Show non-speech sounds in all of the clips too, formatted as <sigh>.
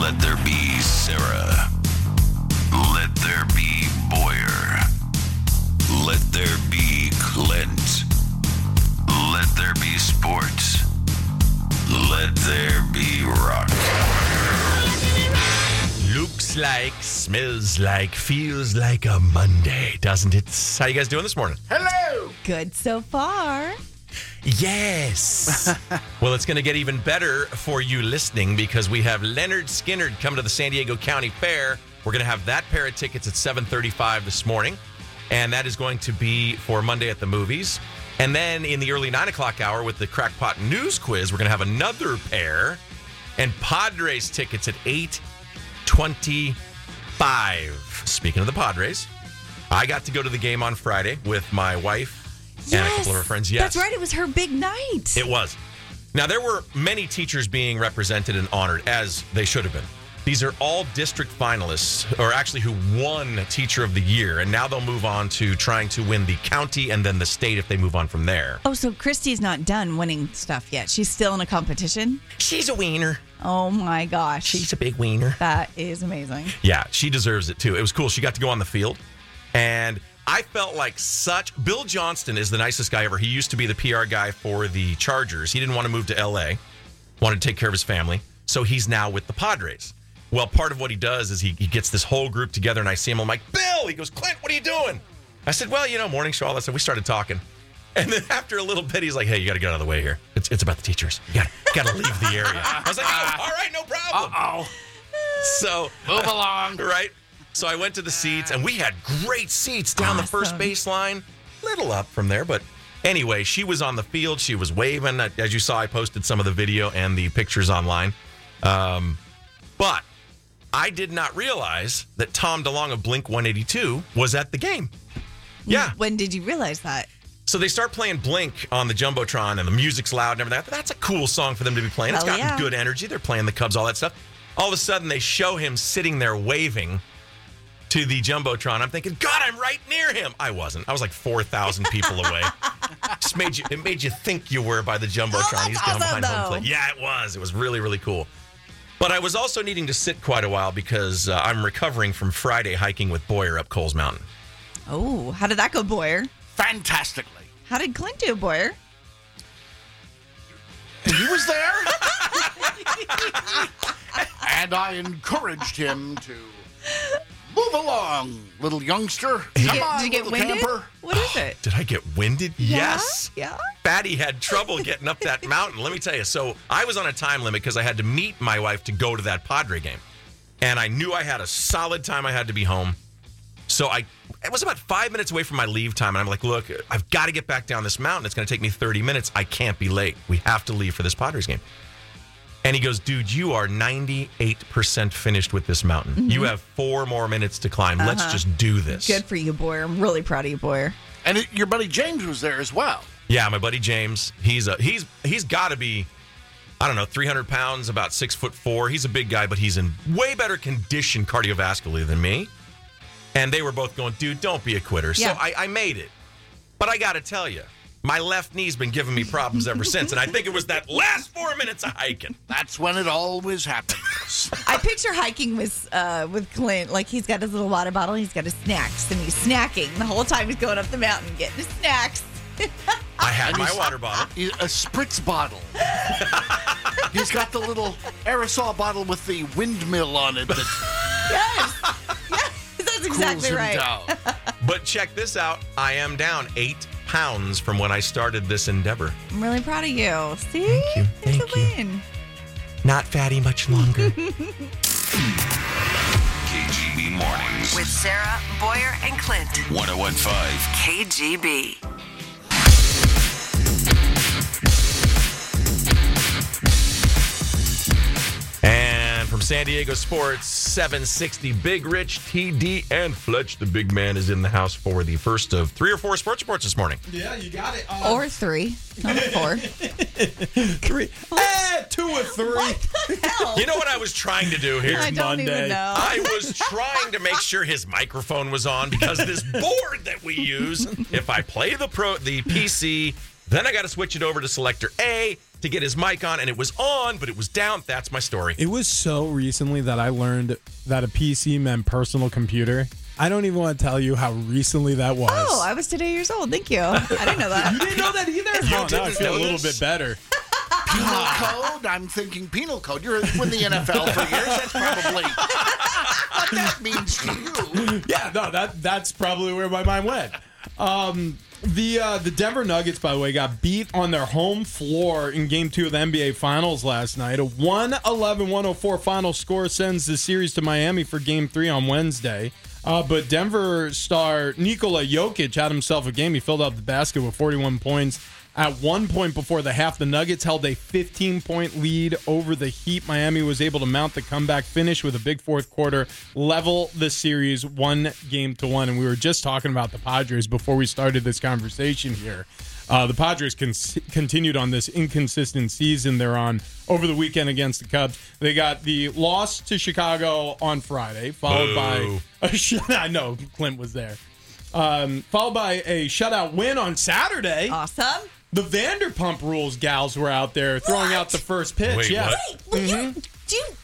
Let there be Sarah. Let there be Boyer. Let there be Clint. Let there be sports. Let there be rock. Looks like, smells like, feels like a Monday, doesn't it? How you guys doing this morning? Hello. Good so far. Yes. <laughs> well, it's going to get even better for you listening because we have Lynyrd Skynyrd coming to the San Diego County Fair. We're going to have that pair of tickets at 7:35 this morning, and that is going to be for Monday at the movies. And then in the early nine o'clock hour with the Crackpot News Quiz, we're going to have another pair, and Padres tickets at 8:25. Speaking of the Padres, I got to go to the game on Friday with my wife and a couple of her friends. Yes, That's right. It was her big night. it was. Now, there were many teachers being represented and honored, as they should have been. These are all district finalists, or actually who won Teacher of the Year, and now they'll move on to trying to win the county and then the state if they move on from there. oh, so Christy's not done winning stuff yet. She's still in a competition. She's a wiener. Oh my gosh. She's a big wiener. that is amazing. Yeah, she deserves it too. It was cool. She got to go on the field, and I felt like such. Bill Johnston is the nicest guy ever. He used to be the PR guy for the Chargers. He didn't want to move to LA, wanted to take care of his family, so he's now with the Padres. Well, part of what he does is he, he gets this whole group together, and I see him. I'm like, Bill. He goes, Clint, what are you doing? I said, Well, you know, morning show, all that stuff. We started talking. And then <laughs> after a little bit, he's like, "Hey, you got to get out of the way here. It's, it's about the teachers. You got got to leave the area." I was like, oh, "All right, no problem." Oh, So move along. <laughs> right? So I went to the seats, and we had great seats down the first baseline, little up from there, but anyway, she was on the field. She was waving. As you saw, I posted some of the video and the pictures online. Um, but I did not realize that Tom DeLonge of Blink 182 was at the game. Yeah. When did you realize that? So they start playing Blink on the Jumbotron and the music's loud and everything. That's a cool song for them to be playing. It's Hell got yeah. good energy. They're playing the Cubs, all that stuff. All of a sudden, they show him sitting there waving to the Jumbotron. I'm thinking, God, I'm right near him. I wasn't. I was like 4,000 people away. Just made you, it made you think you were by the Jumbotron. that's He's down awesome, behind home plate. Yeah, it was. It was really, really cool. But I was also needing to sit quite a while because uh, I'm recovering from Friday hiking with Boyer up Cowles Mountain. Oh, how did that go, Boyer? Fantastically. How did Clint do, Boyer? He was there. <laughs> and I encouraged him to move along, little youngster. Did you Come get, on, did you get winded? camper. What is it? Did I get winded? Yes. Yeah. Fatty had trouble getting up that mountain. Let me tell you. So I was on a time limit because I had to meet my wife to go to that Padre game. And I knew I had a solid time I had to be home. So I it was about five minutes away from my leave time. And I'm like, look, I've got to get back down this mountain. It's going to take me 30 minutes. I can't be late. We have to leave for this Padres game. And he goes, dude, you are 98% finished with this mountain. You mm-hmm. have four more minutes to climb. Let's uh-huh. just do this. Good for you, Boyer. I'm really proud of you, Boyer. And it, your buddy James was there as well. Yeah, my buddy James. He's a he's he's got to be, I don't know, three hundred pounds, about six foot four. He's a big guy, but he's in way better condition cardiovascularly than me. And they were both going, dude, don't be a quitter. Yeah. So I, I made it, but I got to tell you, my left knee's been giving me problems ever since, and I think it was that last four minutes of hiking. That's when it always happens. I picture hiking with uh, with Clint like he's got his little water bottle, he's got his snacks, and he's snacking the whole time he's going up the mountain getting his snacks. I <laughs> I had And my water bottle. <laughs> A spritz bottle. He's got the little aerosol bottle with the windmill on it that <laughs> Yes. yes. That's exactly right. But check this out. I am down eight pounds from when I started this endeavor. I'm really proud of you. See? Thank you. There's Thank a you. win. Not fatty much longer. <laughs> KGB Mornings. With Sarah, Boyer, and Clint. 1015. KGB. From San Diego Sports 760, Big Rich, TD, and Fletch, the big man, is in the house for the first of three or four sports reports this morning. Yeah, you got it. Uh, Or three. Not <laughs> four. three. Eh, two or three. what the hell? You know what I was trying to do here? I don't even Monday. know. I was trying to make sure his microphone was on because this <laughs> board that we use, if I play the pro the PC, then I got to switch it over to selector A to get his mic on, and it was on, but it was down. That's my story. It was so recently that I learned that a PC meant personal computer. I don't even want to tell you how recently that was. Oh, I was today years old. Thank you. I didn't know that. <laughs> you didn't know that either? You oh, now I didn't feel a know little bit better. <laughs> Penal code? I'm thinking penal code. You're in the NFL for years. That's probably <laughs> what that means to you. Yeah, no, that that's probably where my mind went. Um, the uh, the Denver Nuggets, by the way, got beat on their home floor in Game Two of the NBA Finals last night. A 111-104 final score sends the series to Miami for Game Three on Wednesday. Uh, but Denver star Nikola Jokic had himself a game. He filled up the basket with 41 points. At one point before the half, the Nuggets held a 15 point lead over the Heat. Miami was able to mount the comeback finish with a big fourth quarter, level the series one game to one. And we were just talking about the Padres before we started this conversation here. Uh, the Padres con- continued on this inconsistent season they're on over the weekend against the Cubs. They got the loss to Chicago on Friday, followed by Boo. <laughs> a shut. I know Clint was there. Um, followed by a shutout win on Saturday. Awesome. The Vanderpump Rules gals were out there throwing out the first pitch. Wait, yeah. what? Will you, mm-hmm. do you, what,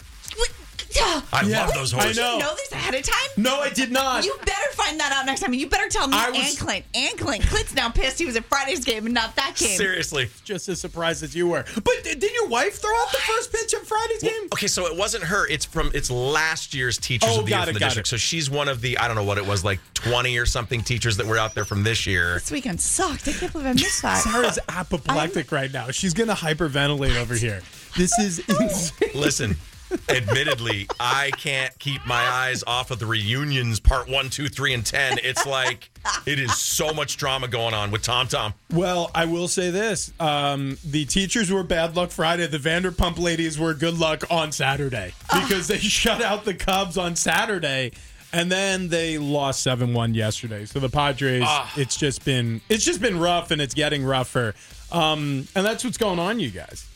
I Yeah. love those I horses. know. you know this ahead of time? No, I did not. You better find that out next time. You better tell me I was- and Clint. And Clint. Clint's now pissed he was at Friday's game and not that game. Seriously. Just as surprised as you were. But did did your wife throw out the first pitch of Friday's game? Okay, so it wasn't her. It's from it's last year's teachers Oh, of the got year it, from the got district. it. So she's one of the I don't know what it was like twenty or something teachers that were out there from this year. This weekend sucked. I can't believe I missed that. Sarah's apoplectic right now. She's gonna hyperventilate over here. This is <laughs> insane. Listen, admittedly, I can't keep my eyes off of the reunions part one, two, three, and ten. It's like it is so much drama going on with Tom Tom. Well, I will say this: um, the teachers were bad luck Friday. The Vanderpump ladies were good luck on Saturday because they <laughs> shut out the Cubs on Saturday, and then they lost seven one yesterday. So the Padres, it's just been it's just been rough, and it's getting rougher. Um, and that's what's going on, you guys.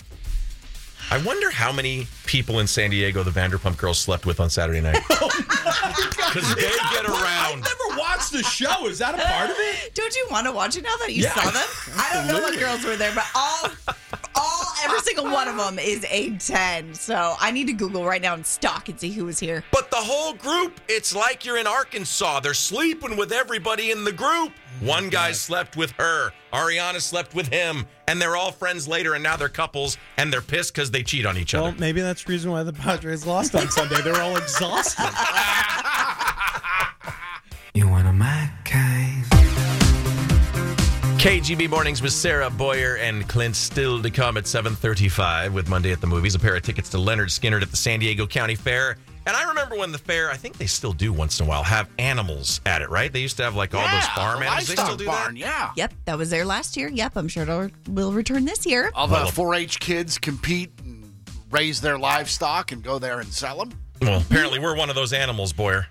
I wonder how many people in San Diego the Vanderpump girls slept with on Saturday night. <laughs> Oh because they get around. I've never watched the show. Is that a part of it? Don't you want to watch it now that you Yeah. saw them? I don't know what girls were there, but all, all, every single one of them is a ten. So I need to Google right now and stalk and see who was here. But the whole group, it's like you're in Arkansas. They're sleeping with everybody in the group. One guy slept with her. Ariana slept with him. And they're all friends later, and now they're couples, and they're pissed because they cheat on each Well, other. Well, maybe that's the reason why the Padres lost on Sunday. They're all exhausted. <laughs> You want a my kind? KGB Mornings with Sarah Boyer and Clint still to come at 735 with Monday at the Movies. A pair of tickets to Lynyrd Skynyrd at the San Diego County Fair. And I remember when the fair, I think they still do once in a while, have animals at it, right? They used to have like all those Yeah, farm the animals. They livestock still do barn, that? Yeah. Yep, that was there last year. Yep, I'm sure it'll will return this year. All the 4-H kids compete and raise their livestock and go there and sell them. Well, apparently we're one of those animals, Boyer,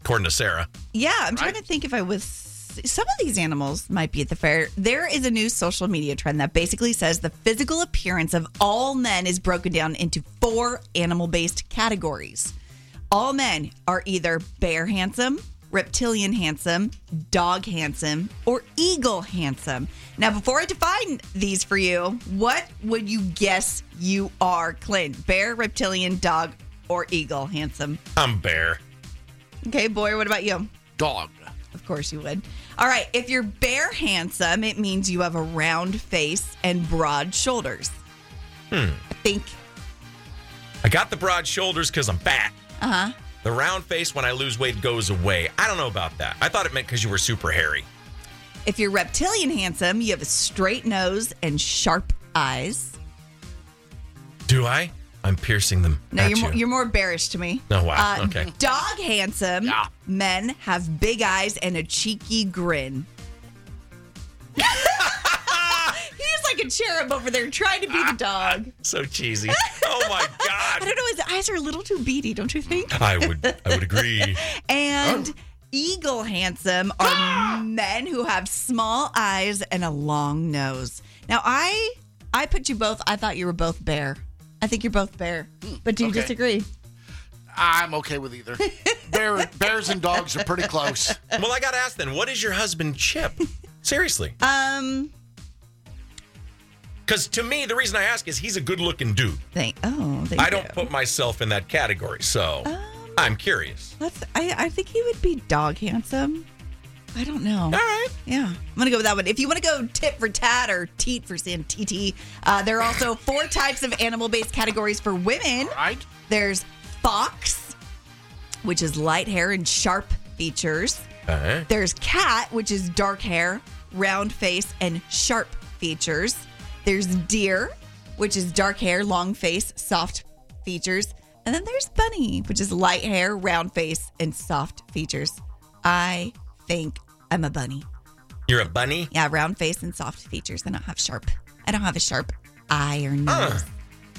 according to Sarah. Yeah, I'm trying to think if I was. Some of these animals might be at the fair. There is a new social media trend that basically says the physical appearance of all men is broken down into four animal based categories. All men are either bear handsome, reptilian handsome, dog handsome, or eagle handsome. Now, before I define these for you, what would you guess you are, Clint? Bear, reptilian, dog, or eagle handsome? I'm bear. Okay, boy, what about you? Dog. Of course you would. All right. If you're bear handsome, it means you have a round face and broad shoulders. Hmm. I think. I got the broad shoulders because I'm fat. Uh huh. The round face when I lose weight goes away. I don't know about that. I thought it meant because you were super hairy. If you're reptilian handsome, you have a straight nose and sharp eyes. Do I? I'm piercing them. No, you're you. more, you're more bearish to me. Oh, wow. Uh, Okay. Dog handsome. Men have big eyes and a cheeky grin. <laughs> He's like a cherub over there trying to be the dog. <laughs> So cheesy. Oh my <laughs> god. I don't know. His eyes are a little too beady, don't you think? I would I would agree. And eagle handsome are men who have small eyes and a long nose. Now, I I put you both. I thought you were both bear. I think you're both bear. But do you okay. disagree? I'm okay with either. Bear, bears and dogs are pretty close. Well, I got to ask then, what is your husband Chip? <laughs> Seriously. Um. Because to me, the reason I ask is he's a good looking dude. Thank. Oh, thank I don't put myself in that category, so I'm curious. Let's. I, I think he would be dog handsome. I don't know. All right. Yeah, I'm gonna go with that one. If you want to go tit for tat or teat for sin, TT, uh, there are also four types of animal-based categories for women. Right. There's fox, which is light hair and sharp features. Okay. There's cat, which is dark hair, round face, and sharp features. There's deer, which is dark hair, long face, soft features. And then there's bunny, which is light hair, round face, and soft features. I think I'm a bunny. You're a bunny? Yeah, round face and soft features. I don't have sharp. I don't have a sharp eye or nose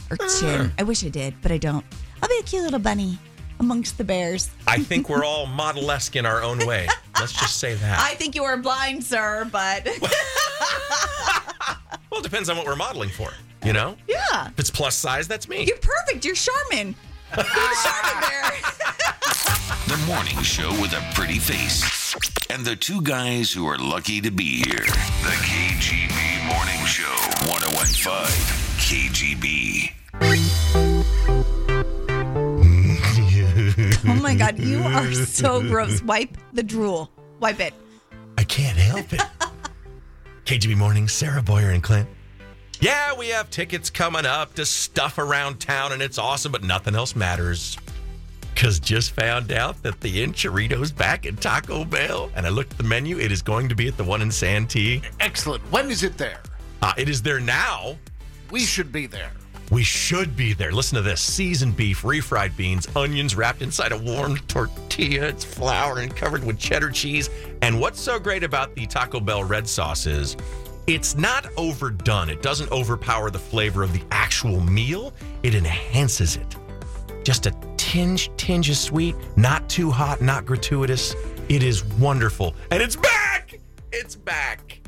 or chin. I wish I did, but I don't. I'll be a cute little bunny amongst the bears. I think we're <laughs> all model-esque in our own way. Let's just say that. I think you are blind, sir, but <laughs> <laughs> well, it depends on what we're modeling for. You know? yeah. If it's plus size, that's me. You're perfect. You're Charmin. You're Charmin Bear. The morning show with a pretty face. And the two guys who are lucky to be here. The KGB Morning Show. 1015 KGB. Oh my God, you are so gross. Wipe the drool. Wipe it. I can't help it. KGB Morning, Sarah Boyer and Clint. Yeah, we have tickets coming up to stuff around town, and it's awesome, but nothing else matters. Because just found out that the Enchirito's back at Taco Bell, and I looked at the menu. It is going to be at the one in Santee. Excellent. When is it there? Uh, it is there now. We should be there. We should be there. Listen to this seasoned beef, refried beans, onions wrapped inside a warm tortilla. It's flour and covered with cheddar cheese. And what's so great about the Taco Bell red sauce is it's not overdone. It doesn't overpower the flavor of the actual meal, it enhances it. Just a tinge, tinge of sweet, not too hot, not gratuitous. It is wonderful. And it's back! It's back.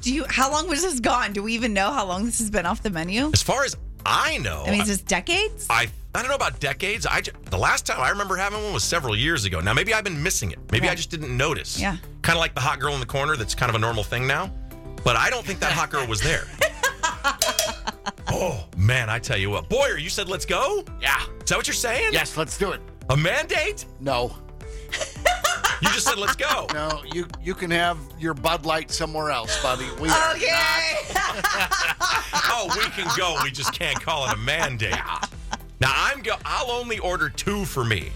Do you? How long was this gone? Do we even know how long this has been off the menu? As far as I know, I mean, is this decades? I I don't know about decades. I ju- the last time I remember having one was several years ago. Now maybe I've been missing it. Maybe I just didn't notice. Yeah. Kind of like the hot girl in the corner. That's kind of a normal thing now. But I don't think that hot girl was there. <laughs> oh man, I tell you what, Boyer, you said let's go. Yeah. Is that what you're saying? Yes, let's do it. A mandate? No. You just said let's go. <laughs> No, you you can have your Bud Light somewhere else, buddy. We are Okay. <laughs> oh, we can go. We just can't call it a mandate. Now I'm go. I'll only order two for me,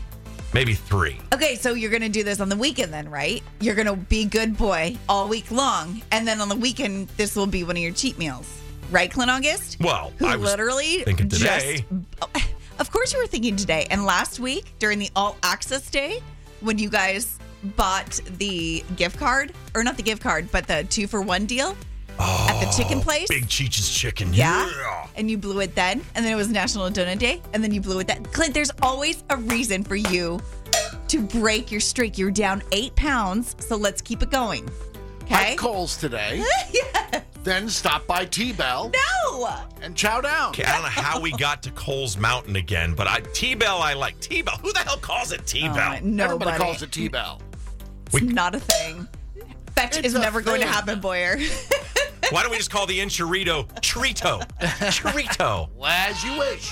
maybe three. Okay, so you're gonna do this on the weekend then, right? You're gonna be good boy all week long, and then on the weekend, this will be one of your cheat meals, right, Clint August? Well, Who I was literally thinking today. Just, of course, you were thinking today. And last week during the All Access Day, when you guys bought the gift card, or not the gift card, but the two for one deal at the chicken place. Big Cheech's chicken. Yeah. yeah. And you blew it then. And then it was National Donut Day. And then you blew it then. Clint, there's always a reason for you to break your streak. You're down eight pounds. So let's keep it going. Okay. At Cowles today. <laughs> yes. Then stop by T Bell No. and chow down. Okay, I don't know how we got to Cowles Mountain again, but I T Bell I like. T Bell. Who the hell calls it T Bell? Uh, nobody. Everybody calls it T Bell. It's not a thing. Fetch It's is a never going to happen, Boyer. <laughs> Why don't we just call the enchirito Chorito? Chorito. As you wish.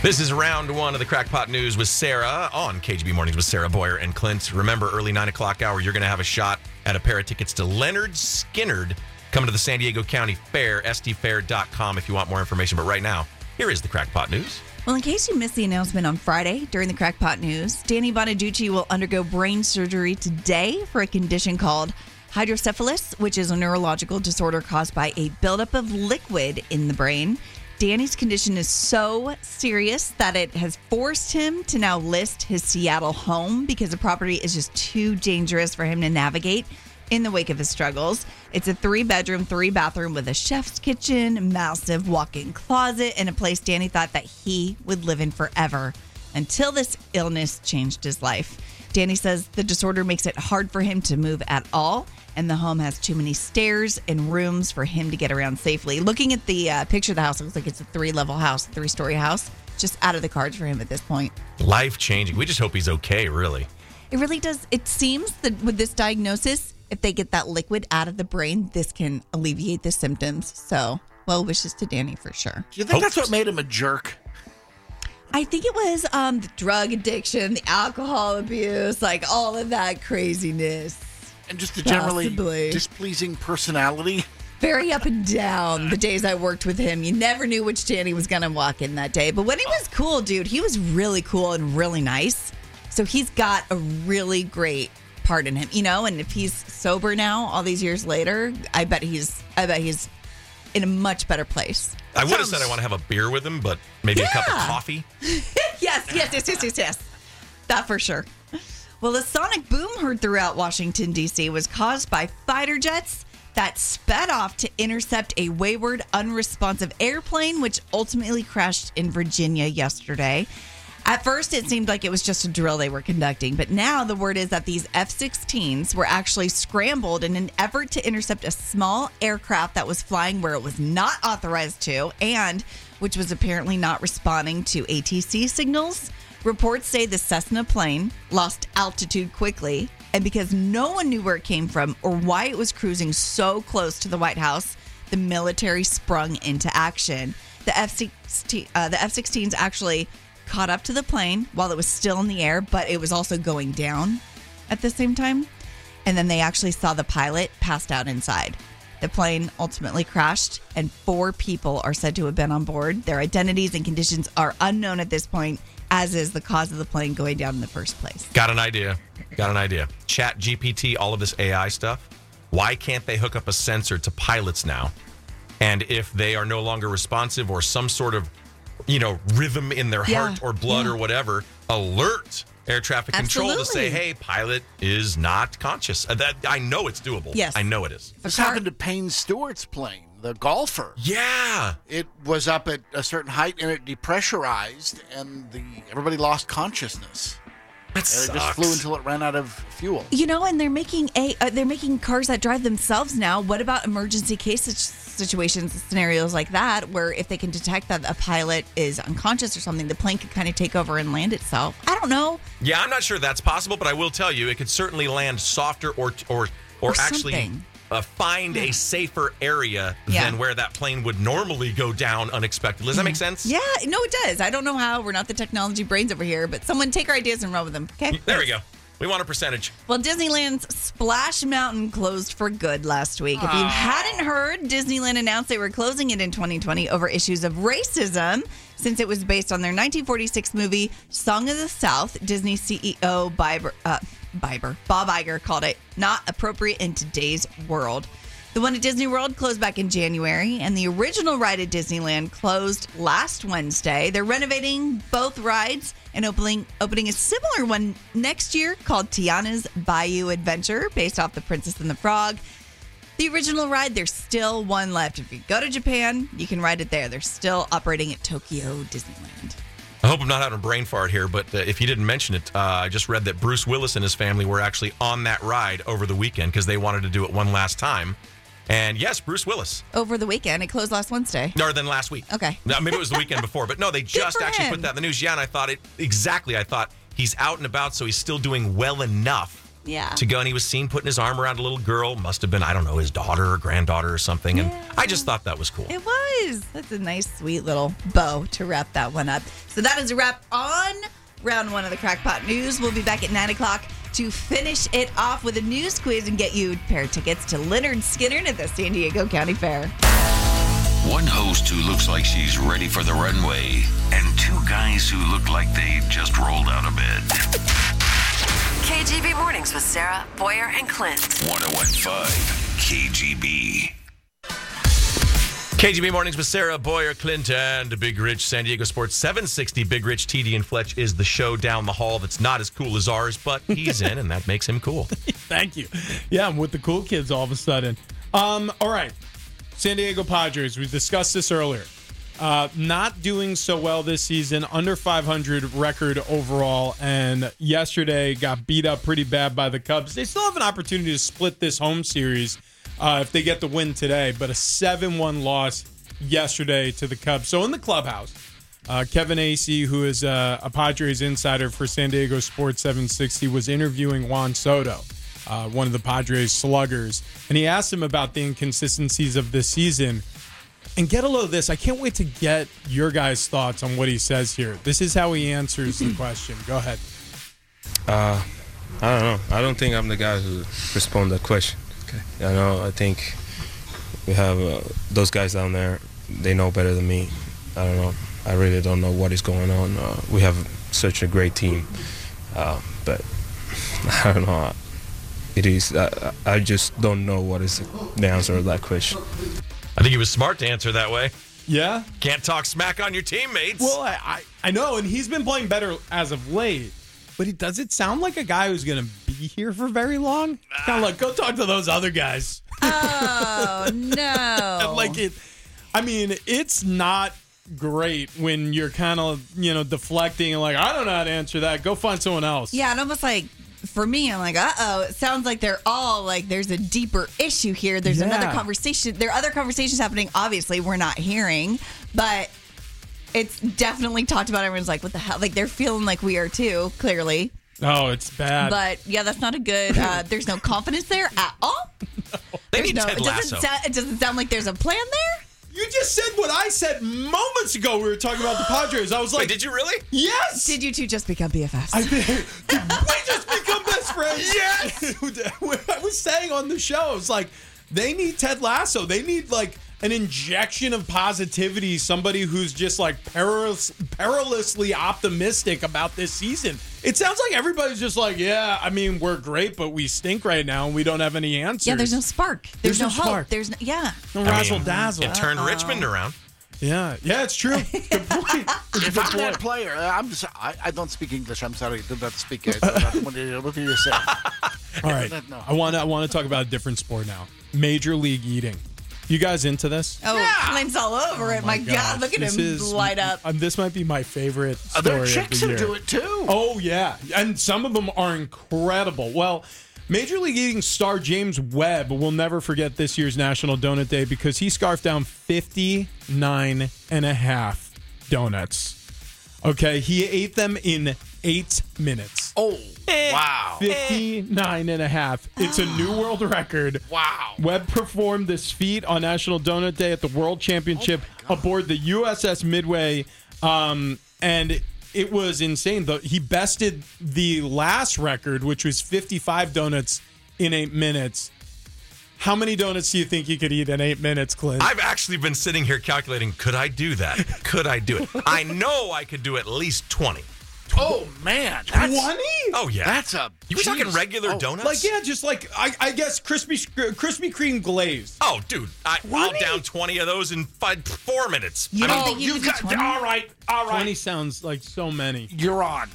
This is round one of the Crackpot News with Sarah on KGB Mornings with Sarah Boyer and Clint. Remember, early nine o'clock hour, you're going to have a shot at a pair of tickets to Lynyrd Skynyrd coming to the San Diego County Fair, sdfair.com if you want more information. But right now, here is the Crackpot News. Well, in case you missed the announcement on Friday during the Crackpot News, Danny Bonaduce will undergo brain surgery today for a condition called hydrocephalus, which is a neurological disorder caused by a buildup of liquid in the brain. Danny's condition is so serious that it has forced him to now list his Seattle home because the property is just too dangerous for him to navigate in the wake of his struggles. It's a three bedroom, three bathroom with a chef's kitchen, massive walk in closet, and a place Danny thought that he would live in forever until this illness changed his life. Danny says the disorder makes it hard for him to move at all, and the home has too many stairs and rooms for him to get around safely. Looking at the uh, picture of the house, it looks like it's a three level house, three story house. Just out of the cards for him at this point. Life changing. We just hope he's okay, really. It really does. It seems that with this diagnosis, if they get that liquid out of the brain, this can alleviate the symptoms. So, well wishes to Danny for sure. Do you think that's what made him a jerk? I think it was um, the drug addiction, the alcohol abuse, like all of that craziness. And just a generally Possibly. displeasing personality. Very up and down the days I worked with him. You never knew which Danny was going to walk in that day. But when he was cool, dude, he was really cool and really nice. So he's got a really great part in him, you know. And if he's sober now, all these years later, I bet he's, I bet he's in a much better place. I would have said I want to have a beer with him, but maybe a cup of coffee. <laughs> yes, yes, yes, yes, yes, yes. That for sure. Well, the sonic boom heard throughout Washington, D.C. was caused by fighter jets that sped off to intercept a wayward, unresponsive airplane, which ultimately crashed in Virginia yesterday. At first, it seemed like it was just a drill they were conducting, but now the word is that these F 16s were actually scrambled in an effort to intercept a small aircraft that was flying where it was not authorized to and which was apparently not responding to ATC signals. Reports say the Cessna plane lost altitude quickly, and because no one knew where it came from or why it was cruising so close to the White House, the military sprung into action. The F 16 uh, 16s actually caught up to the plane while it was still in the air, but it was also going down at the same time. And then they actually saw the pilot passed out inside. The plane ultimately crashed, and four people are said to have been on board. Their identities and conditions are unknown at this point, as is the cause of the plane going down in the first place. Got an idea. Got an idea. Chat GPT, all of this AI stuff. Why can't they hook up a sensor to pilots now? And if they are no longer responsive or some sort of, you know, rhythm in their Yeah, heart or blood yeah. or whatever, alert air traffic control to say, hey, pilot is not conscious. Uh, That I know it's doable. Yes. I know it is. This happened to Payne Stewart's plane, the golfer. Yeah. It was up at a certain height and it depressurized, and the everybody lost consciousness. That And it just flew until it ran out of fuel. You know, and they're making a uh, they're making cars that drive themselves now. What about emergency case situ- situations, scenarios like that, where if they can detect that a pilot is unconscious or something, the plane could kind of take over and land itself? I don't know. Yeah, I'm not sure that's possible, but I will tell you, it could certainly land softer or or or, Or actually something. uh, find a safer area Yeah. than where that plane would normally go down unexpectedly. Does that make sense? Yeah, no, it does. I don't know how. We're not the technology brains over here, but someone take our ideas and run with them. Okay. There we go. We want a percentage. Well, Disneyland's Splash Mountain closed for good last week. If you hadn't heard, Disneyland announced they were closing it in 2020 over issues of racism. Since it was based on their 1946 movie Song of the South, Disney CEO Biber, uh, Biber, Bob Iger called it not appropriate in today's world. The one at Disney World closed back in January, and the original ride at Disneyland closed last Wednesday. They're renovating both rides and opening opening a similar one next year called Tiana's Bayou Adventure, based off The Princess and the Frog. The original ride, there's still one left. If you go to Japan, you can ride it there. They're still operating at Tokyo Disneyland. I hope I'm not having a brain fart here, but uh, if you didn't mention it, uh, I just read that Bruce Willis and his family were actually on that ride over the weekend because they wanted to do it one last time. And yes, Bruce Willis. Over the weekend, it closed last Wednesday. Or than last week. Okay. No, maybe it was the weekend before, but no, they just actually him. put that in the news. Yeah, and I thought it exactly. I thought he's out and about, so he's still doing well enough Yeah. to go. And he was seen putting his arm around a little girl. Must have been, I don't know, his daughter or granddaughter or something. And I just thought that was cool. It was. That's a nice, sweet little bow to wrap that one up. So that is a wrap on round one of the Crackpot News. We'll be back at 9 o'clock to finish it off with a news quiz and get you a pair of tickets to Lynyrd Skynyrd at the San Diego County Fair. One host who looks like she's ready for the runway, and two guys who look like they just rolled out of bed. KGB Mornings with Sarah, Boyer, and Clint. 1015 KGB. KGB Mornings with Sarah Boyer, Clint, and Big Rich. San Diego Sports 760. Big Rich, TD, and Fletch is the show down the hall that's not as cool as ours, but he's in, and that makes him cool. <laughs> Thank you. Yeah, I'm with the cool kids all of a sudden. Um, all right. San Diego Padres, we discussed this earlier. Uh, not doing so well this season, under 500 record overall, and yesterday got beat up pretty bad by the Cubs. They still have an opportunity to split this home series uh, if they get the win today, but a 7 1 loss yesterday to the Cubs. So in the clubhouse, uh, Kevin Acee, who is uh, a Padres insider for San Diego Sports 760, was interviewing Juan Soto, uh, one of the Padres sluggers, and he asked him about the inconsistencies of this season. And get a load of this. I can't wait to get your guys' thoughts on what he says here. This is how he answers the <clears throat> question. Go ahead. Uh, I don't know. I don't think I'm the guy who respond to that question. Okay. I know. I think we have uh, those guys down there. They know better than me. I don't know. I really don't know what is going on. Uh, we have such a great team, uh, but <laughs> I don't know. It is. I, I just don't know what is the answer to that question. I think he was smart to answer that way. Yeah. Can't talk smack on your teammates. Well, I, I, I know, and he's been playing better as of late. But he does it sound like a guy who's going to be here for very long? Kind of like, go talk to those other guys. Oh, no. <laughs> like it. I mean, it's not great when you're kind of you know deflecting and like I don't know how to answer that. Go find someone else. Yeah, and almost like for me, I'm like, uh oh. It sounds like they're all like there's a deeper issue here. There's another conversation. There are other conversations happening. Obviously, we're not hearing, but it's definitely talked about. Everyone's like, what the hell? Like they're feeling like we are too. Clearly, Oh, it's bad. but yeah, that's not a good. Uh, there's no confidence there at all. They There's need no. Ted It doesn't, Lasso. sound, it doesn't sound like there's a plan there. you just said what I said moments ago. We were talking about the Padres. I was like, Wait, did you really? yes. Did you two just become BFFs? I did. Did we just become best friends? <laughs> Yes. <laughs> I was saying on the show, it's like they need Ted Lasso. They need like an injection of positivity. Somebody who's just like perilous, perilously optimistic about this season. It sounds like everybody's just like, yeah. I mean, we're great, but we stink right now, and we don't have any answers. yeah, there's no spark. There's, There's no, no hope. spark. There's no, yeah. no I mean, razzle dazzle. It turned uh-huh. Richmond around. Yeah, yeah, it's true. <laughs> Good point. A If good I'm that player, I'm just, I, I don't speak English. I'm sorry. I do not speak it. what do you what do you say? <laughs> All right, No. I want to. I want to talk about a different sport now. Major League Eating. You guys into this? Oh, Clint's all over it. My, God, look at this him is- light up. Um, this might be my favorite Uh, story There are of chicks the who do it too. Oh yeah, and some of them are incredible. Well, Major League Eating star James Webb will never forget this year's National Donut Day because he scarfed down 59 and a half donuts. Okay, he ate them in eight minutes. Oh, <laughs> wow. 59 and a half. It's a <gasps> new world record. Wow. Webb performed this feat on National Donut Day at the World Championship aboard the USS Midway. Um, and it was insane. The, he bested the last record, which was 55 donuts in eight minutes. How many donuts do you think you could eat in eight minutes, Clint? I've actually been sitting here calculating could I do that? Could I do it? <laughs> I know I could do at least 20. Oh man, that's 20? Oh, yeah. That's a. You were talking regular Oh, donuts? Like, yeah, just like, I, I guess Krispy, Krispy Kreme glazed. Oh, dude, I, I'll down 20 of those in five, four minutes. You I don't mean, think you you got 20? all right, all right. 20 sounds like so many. You're on.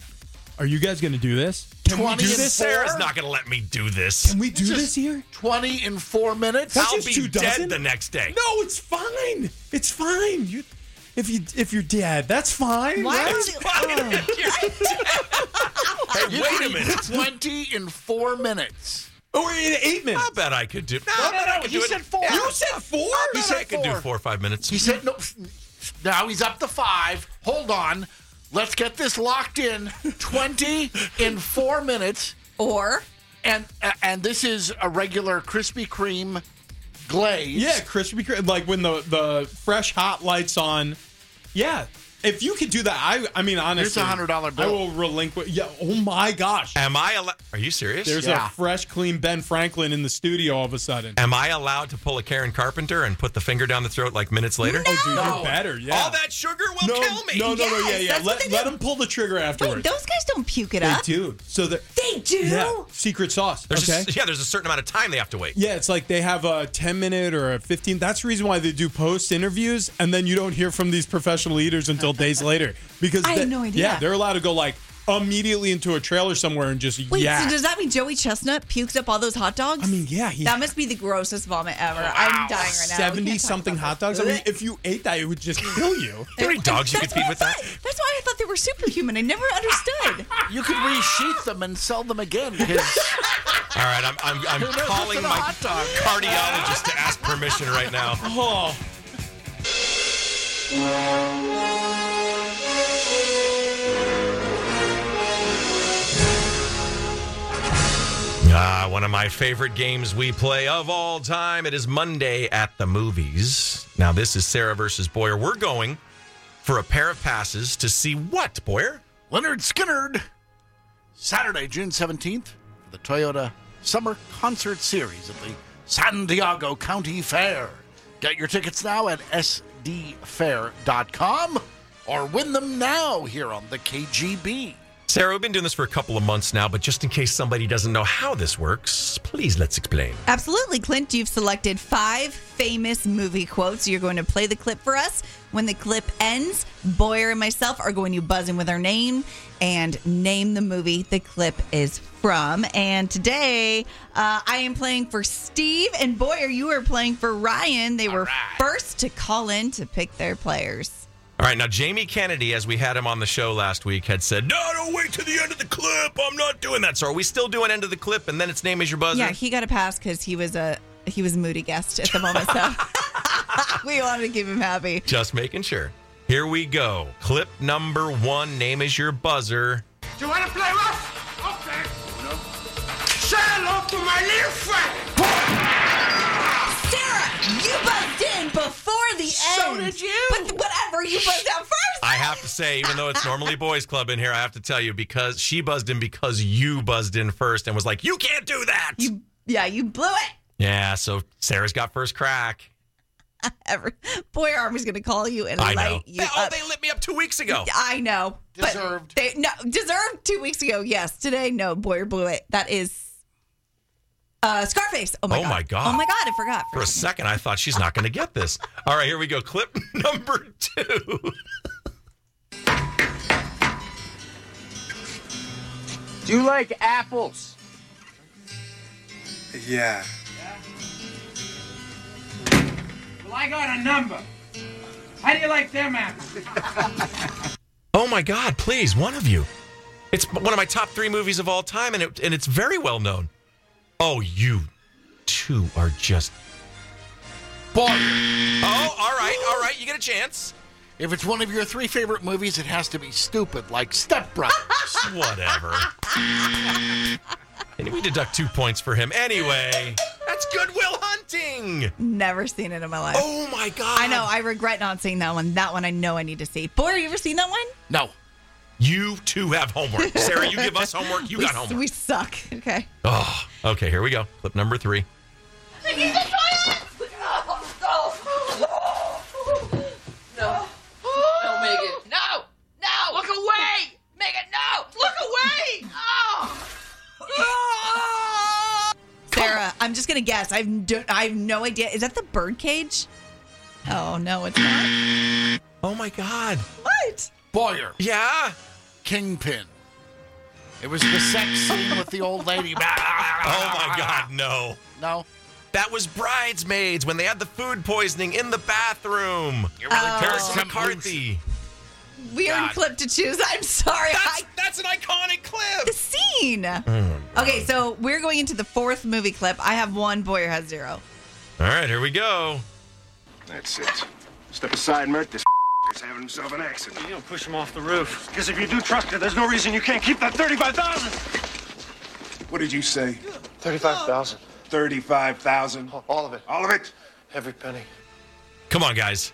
Are you guys going to do this? Can we 20 do and this? Sarah's four? not going to let me do this. Can we do Just- this here? Twenty in four minutes. That's I'll just be two dead dozen? the next day. No, it's fine. It's fine. You, if you if you're dead, that's fine. Why right? was it- Hey, You wait a minute. Twenty in four minutes. Oh, we're in eight minutes. I bet I could do. No, No, bet no, I no, could he do it. said four. You said four. I He said I could do four. four or five minutes. He said no. Now he's up to five. Hold on. Let's get this locked in. Twenty in four minutes. Or And uh, and this is a regular Krispy Kreme glaze. Yeah, crispy, cr- like when the the fresh hot lights on. Yeah, if you could do that, I I mean honestly, Here's a $100 bill. I will relinquish. Yeah. Oh my gosh. Am I allowed? Are you serious? There's Yeah. a fresh, clean Ben Franklin in the studio all of a sudden. Am I allowed to pull a Karen Carpenter and put the finger down the throat like minutes later? Oh, dude, No. you're better. Yeah. All that sugar will no, kill me. No, no, no. Yeah, yeah. Let, they let do. him pull the trigger afterwards. Wait, those guys don't puke it they up. do. So that They do. yeah, secret sauce. There's okay. a, yeah, there's a certain amount of time they have to wait. Yeah, it's like they have a 10 minute or a 15. That's the reason why they do post interviews, and then you don't hear from these professional eaters until days later. Because I had they- no idea. Yeah, they're allowed to go like immediately into a trailer somewhere and just Wait, yeah. so does that mean Joey Chestnut puked up all those hot dogs? I mean, yeah, he that must be the grossest vomit ever. I'm dying right now. We 70 can't talk something about hot that. dogs. I mean, if you ate that, it would just kill you. <laughs> How many dogs you could That's feed what I with that? thought. That's why I thought they were superhuman. I never understood. You could resheath them and sell them again. Because <laughs> All right, I'm I'm, I'm Who knows calling in a my hot dog? cardiologist to ask permission right now. Oh, Ah, one of my favorite games we play of all time. It is Monday at the movies. Now, this is Sarah versus Boyer. We're going for a pair of passes to see what, Boyer? Lynyrd Skynyrd, Saturday, June 17th, for the Toyota Summer Concert Series at the San Diego County Fair. Get your tickets now at sdfair.com or win them now here on the KGB. Sarah, we've been doing this for a couple of months now, but just in case somebody doesn't know how this works, please let's explain. Absolutely, Clint. You've selected five famous movie quotes. You're going to play the clip for us. When the clip ends, Boyer and myself are going to buzz in with our name and name the movie the clip is from. And today, uh, I am playing for Steve and Boyer. You are playing for Ryan. They were first to call in to pick their players. All right, now Jamie Kennedy, as we had him on the show last week, had said, "No, don't wait to the end of the clip. I'm not doing that." So, are we still doing end of the clip, and then its name is your buzzer? Yeah, he got a pass because he was a he was a moody guest at the moment. So <laughs> we wanted to keep him happy. Just making sure. Here we go. Clip number one. Name is your buzzer. Do you want to play rough? Okay. No. Say hello to my little friend. Before the So end. So did you. But whatever, you buzzed out first. I have to say, even though it's <laughs> normally boys' club in here, I have to tell you because she buzzed in because you buzzed in first and was like, "You can't do that." You, yeah, you blew it. yeah, so Sarah's got first crack. <laughs> Ever. Boy Army's going to call you and I know. light you oh, up. they lit me up two weeks ago. I know. Deserved. They, no, deserved two weeks ago. Yes. Today, no. Boyer blew it. That is uh, Scarface. Oh my Oh, god. my God. Oh my god. I forgot. For a second, I thought she's not going to get this. All right, here we go. Clip <laughs> number two. Do you like apples? Yeah. Well, I got a number. How do you like them apples? <laughs> Oh my God! Please, one of you. It's one of my top three movies of all time, and it and it's very well known. Oh, you two are just. Boy, Oh, all right, all right. You get a chance. if it's one of your three favorite movies, it has to be stupid, like Step Brothers. <laughs> Whatever. and we deduct two points for him anyway. That's Good Will Hunting. Never seen it in my life. Oh my God! I know. I regret not seeing that one. That one I know I need to see. Boy, you ever seen that one? no. You two have homework. Sarah, you give us homework. You <laughs> we, got homework. We suck. <laughs> Okay. Oh, okay. Here we go. Clip number three. No. No, Megan. No. No. Look away. Megan, no. Look away. Oh. Sarah, I'm just gonna guess. I've do- I have no idea. Is that the birdcage? Oh no, it's not. Oh my God. What? Boyer, Yeah. Kingpin. It was the sex scene with the old lady. <laughs> Oh my God. No. No. That was Bridesmaids when they had the food poisoning in the bathroom. You're really oh. Terrence Tim McCarthy. Weird God. clip to choose. I'm sorry. That's, I, that's an iconic clip. the scene. Oh, Okay, so we're going into the fourth movie clip. I have one. Boyer has zero. All right, here we go. That's it. Step aside, Mert. This is having himself an accident. You don't push him off the roof. Because if you do trust her, there's no reason you can't keep that 35000 What did you say? 35000 thirty-five thousand. All of it. All of it. Every penny. Come on, guys.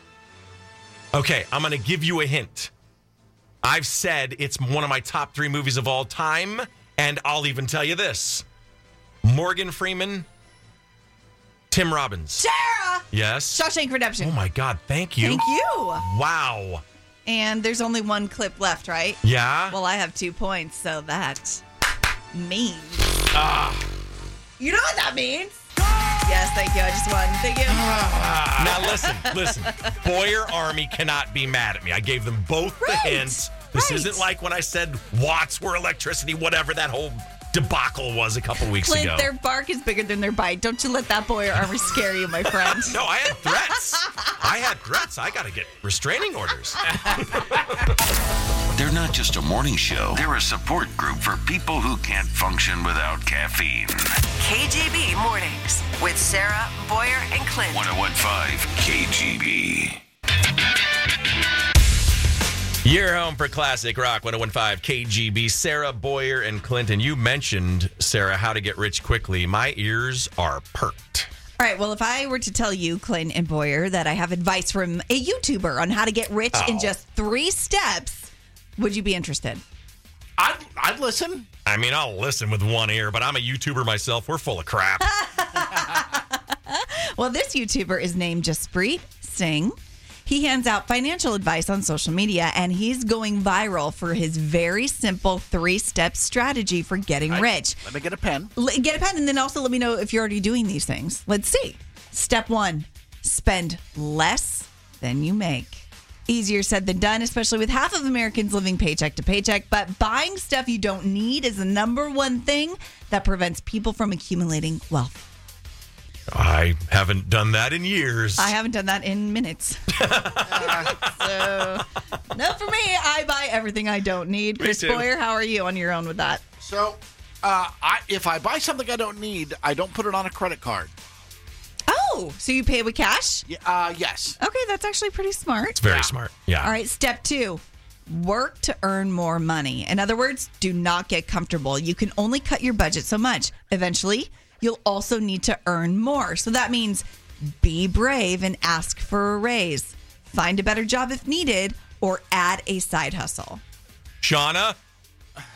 Okay, I'm going to give you a hint. I've said it's one of my top three movies of all time, and I'll even tell you this Morgan Freeman, Tim Robbins. Sarah! Yes. Shawshank Redemption. Oh my God, thank you. Thank you. Wow. And there's only one clip left, right? Yeah. Well, I have two points, so that means. Ah. You know what that means? Yes, thank you. I just won. Thank you. Now listen, listen. Boyer Army cannot be mad at me. I gave them both the hints. This right. isn't like when I said watts were electricity, whatever that whole debacle was a couple weeks Clint, ago. their bark is bigger than their bite. Don't you let that boy or armor scare you, my friend. <laughs> No, I had threats. I had threats. I got to get restraining orders. They're not just a morning show, they're a support group for people who can't function without caffeine. KGB Mornings with Sarah, Boyer, and Clint. 1015 KGB. You're home for classic rock 1015 KGB. Sarah Boyer and Clinton. You mentioned, Sarah, how to get rich quickly. My ears are perked. All right. Well, if I were to tell you, Clint and Boyer, that I have advice from a YouTuber on how to get rich in Oh. just three steps, would you be interested? I'd, I'd listen. I mean, I'll listen with one ear, but I'm a YouTuber myself. We're full of crap. <laughs> Well, this YouTuber is named Jaspreet Singh. He hands out financial advice on social media, and he's going viral for his very simple three step strategy for getting rich. Let me get a pen. Get a pen, and then also let me know if you're already doing these things. Let's see. Step one spend less than you make. Easier said than done, especially with half of Americans living paycheck to paycheck. But buying stuff you don't need is the number one thing that prevents people from accumulating wealth. I haven't done that in years. I haven't done that in minutes. <laughs> so, no, for me, I buy everything I don't need. Me Chris too. Boyer, how are you on your own with that? So, uh, I, if I buy something I don't need, I don't put it on a credit card. Oh, so you pay with cash? Yeah, uh, yes. Okay, that's actually pretty smart. It's very smart. Yeah. All right, step two work to earn more money. In other words, do not get comfortable. You can only cut your budget so much. Eventually, you'll also need to earn more. So that means be brave and ask for a raise, find a better job if needed, or add a side hustle. Shauna, <laughs>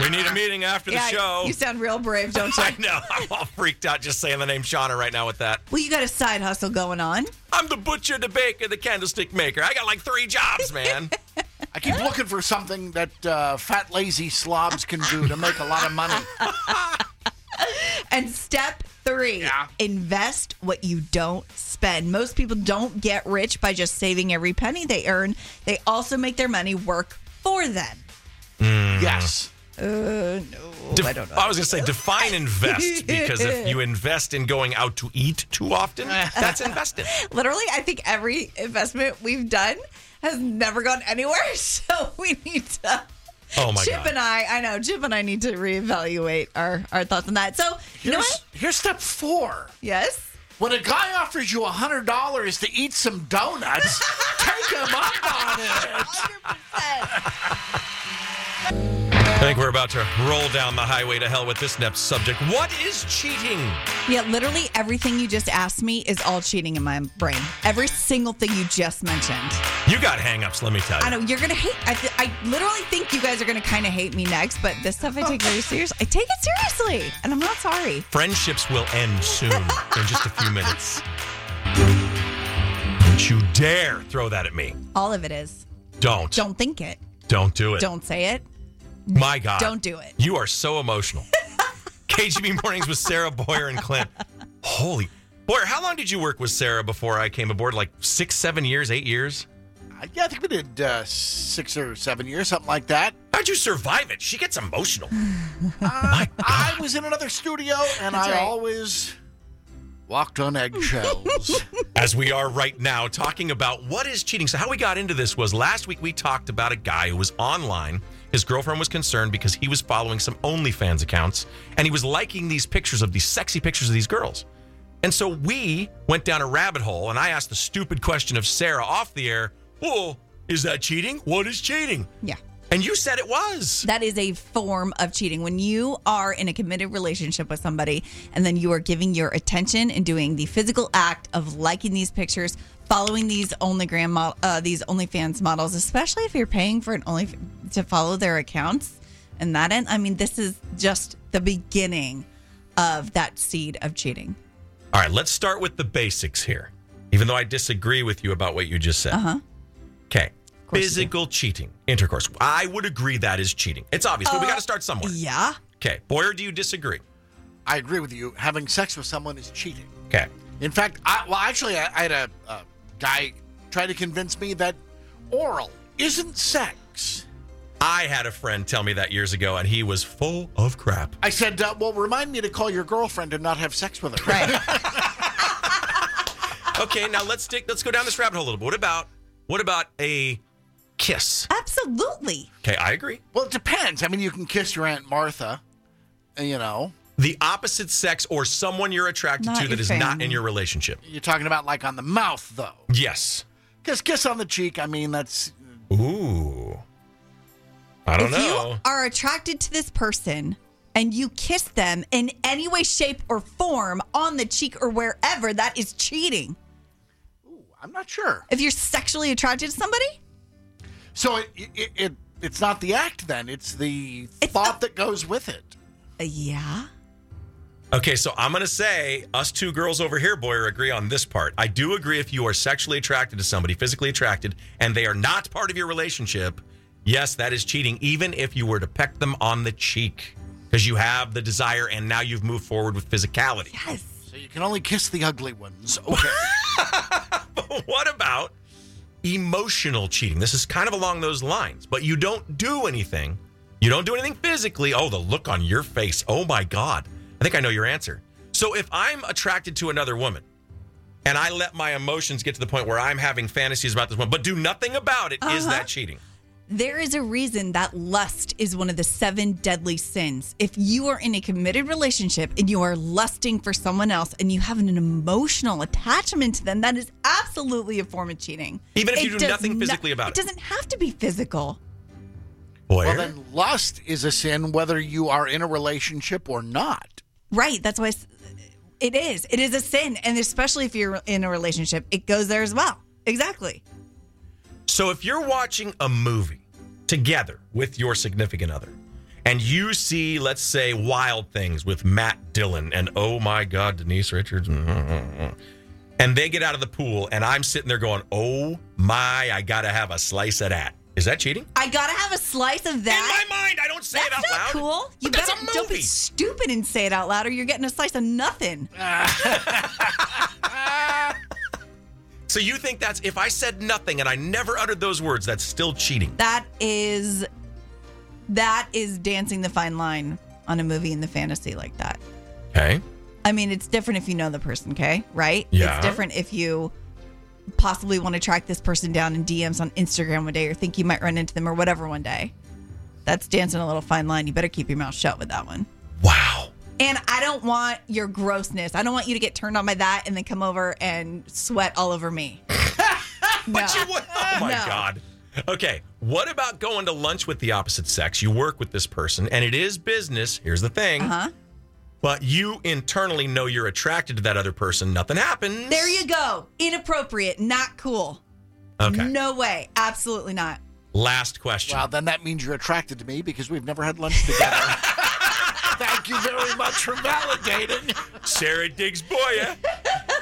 we need a meeting after the show. You sound real brave, don't you? <laughs> I know. I'm all freaked out just saying the name Shauna right now with that. Well, you got a side hustle going on. I'm the butcher, the baker, the candlestick maker. I got like three jobs, man. I keep looking for something that uh, fat, lazy slobs can do to make a lot of money. <laughs> And step three invest what you don't spend. Most people don't get rich by just saving every penny they earn, they also make their money work for them. Yes. Uh, no, Def- I don't know. I was going to say define <laughs> invest because if you invest in going out to eat too often, that's investing. <laughs> Literally, I think every investment we've done has never gone anywhere. <laughs> So we need to. Oh my god. Chip God. and I, I know Chip and I need to reevaluate our, our thoughts on that. So you know Here's, what? here's step four. Yes. When a guy offers you a hundred dollars to eat some donuts, <laughs> take him up on it. I think we're about to roll down the highway to hell with this next subject. What is cheating? Yeah, literally everything you just asked me is all cheating in my brain. Every single thing you just mentioned. You got hangups, let me tell you. I know you're gonna hate. I, th- I literally think you guys are gonna kind of hate me next, but this stuff I take very <laughs> serious. I take it seriously, and I'm not sorry. Friendships will end soon <laughs> in just a few minutes. Don't you dare throw that at me. All of it is. Don't. Don't think it. Don't do it. Don't say it. My God. Don't do it. You are so emotional. <laughs> KGB Mornings with Sarah Boyer and Clint. Holy. Boyer, how long did you work with Sarah before I came aboard? Like six, seven years, eight years? Yeah, I think we did uh, six or seven years, something like that. How'd you survive it? She gets emotional. <laughs> Uh, I was in another studio, and That's I right. always walked on eggshells. <laughs> As we are right now talking about what is cheating. So, how we got into this was last week we talked about a guy who was online. His girlfriend was concerned because he was following some OnlyFans accounts and he was liking these pictures of these sexy pictures of these girls. And so we went down a rabbit hole and I asked the stupid question of Sarah off the air, Well, is that cheating? What is cheating? Yeah. And you said it was. That is a form of cheating. When you are in a committed relationship with somebody and then you are giving your attention and doing the physical act of liking these pictures, following these OnlyGram mod- uh, these OnlyFans models, especially if you're paying for an Only to follow their accounts and that end, I mean, this is just the beginning of that seed of cheating. All right, let's start with the basics here. Even though I disagree with you about what you just said. Uh huh. Okay. Physical cheating, intercourse. I would agree that is cheating. It's obvious, but we Uh, got to start somewhere. Yeah. Okay. Boyer, do you disagree? I agree with you. Having sex with someone is cheating. Okay. In fact, I, well, actually, I, I had a, a guy try to convince me that oral isn't sex. I had a friend tell me that years ago, and he was full of crap. I said, uh, "Well, remind me to call your girlfriend and not have sex with her." Right. <laughs> Okay, now let's stick. Let's go down this rabbit hole a little bit. What about what about a kiss? Absolutely. Okay, I agree. well, it depends. I mean, you can kiss your aunt Martha. You know, The opposite sex or someone you're attracted Not to your that is not family. in your relationship. you're talking about like on the mouth, though. Yes. Because kiss on the cheek. I mean, that's Ooh. I don't if know. you are attracted to this person and you kiss them in any way, shape, or form on the cheek or wherever, that is cheating. Ooh, I'm not sure. If you're sexually attracted to somebody, so. It, it, it it's not the act then. It's the thought that goes with it. uh, yeah. Okay, so I'm going to say us two girls over here, Boyer, agree on this part. I do agree if you are sexually attracted to somebody, physically attracted, and they are not part of your relationship, yes, that is cheating, even if you were to peck them on the cheek because you have the desire and now you've moved forward with physicality. Yes. So you can only kiss the ugly ones. Okay. <laughs> But what about emotional cheating? This is kind of along those lines, but you don't do anything. You don't do anything physically. Oh, the look on your face. Oh my God. I think I know your answer. So if I'm attracted to another woman and I let my emotions get to the point where I'm having fantasies about this woman, but do nothing about it, is Uh-huh. that cheating? There is a reason that lust is one of the seven deadly sins. If you are in a committed relationship and you are lusting for someone else and you have an emotional attachment to them, that is absolutely a form of cheating. Even if you do does nothing not- physically about it. It doesn't have to be physical. Boyer? Well, then lust is a sin whether you are in a relationship or not. Right. That's why it is. It is a sin. And especially if you're in a relationship, it goes there as well. Exactly. So if you're watching a movie together with your significant other and you see, let's say, Wild Things with Matt Dillon and oh my God, Denise Richards, <laughs> and they get out of the pool and I'm sitting there going, oh my, I got to have a slice of that. Is that cheating? I gotta have a slice of that. In my mind, I don't say that's it out not loud. cool. You But that's better a don't be stupid and say it out loud, or you're getting a slice of nothing. <laughs> <laughs> So you think that's if I said nothing and I never uttered those words, that's still cheating? That is that is dancing the fine line on a movie in the fantasy like that. Okay. I mean, it's different if you know the person, okay? Right? Yeah. It's different if you possibly want to track this person down in DMs on Instagram one day or think you might run into them or whatever one day. That's dancing a little fine line. You better keep your mouth shut with that one. Wow. And I don't want your grossness. I don't want you to get turned on by that and then come over and sweat all over me. <laughs> But you would. Oh my No. God. Okay. What about going to lunch with the opposite sex? You work with this person and it is business. Here's the thing. Uh-huh. But you internally know you're attracted to that other person. Nothing happens. There you go. Inappropriate. Not cool. Okay. No way. Absolutely not. Last question. Well, then that means you're attracted to me because we've never had lunch together. <laughs> Thank you very much for validating. Sarah Diggs Boyer.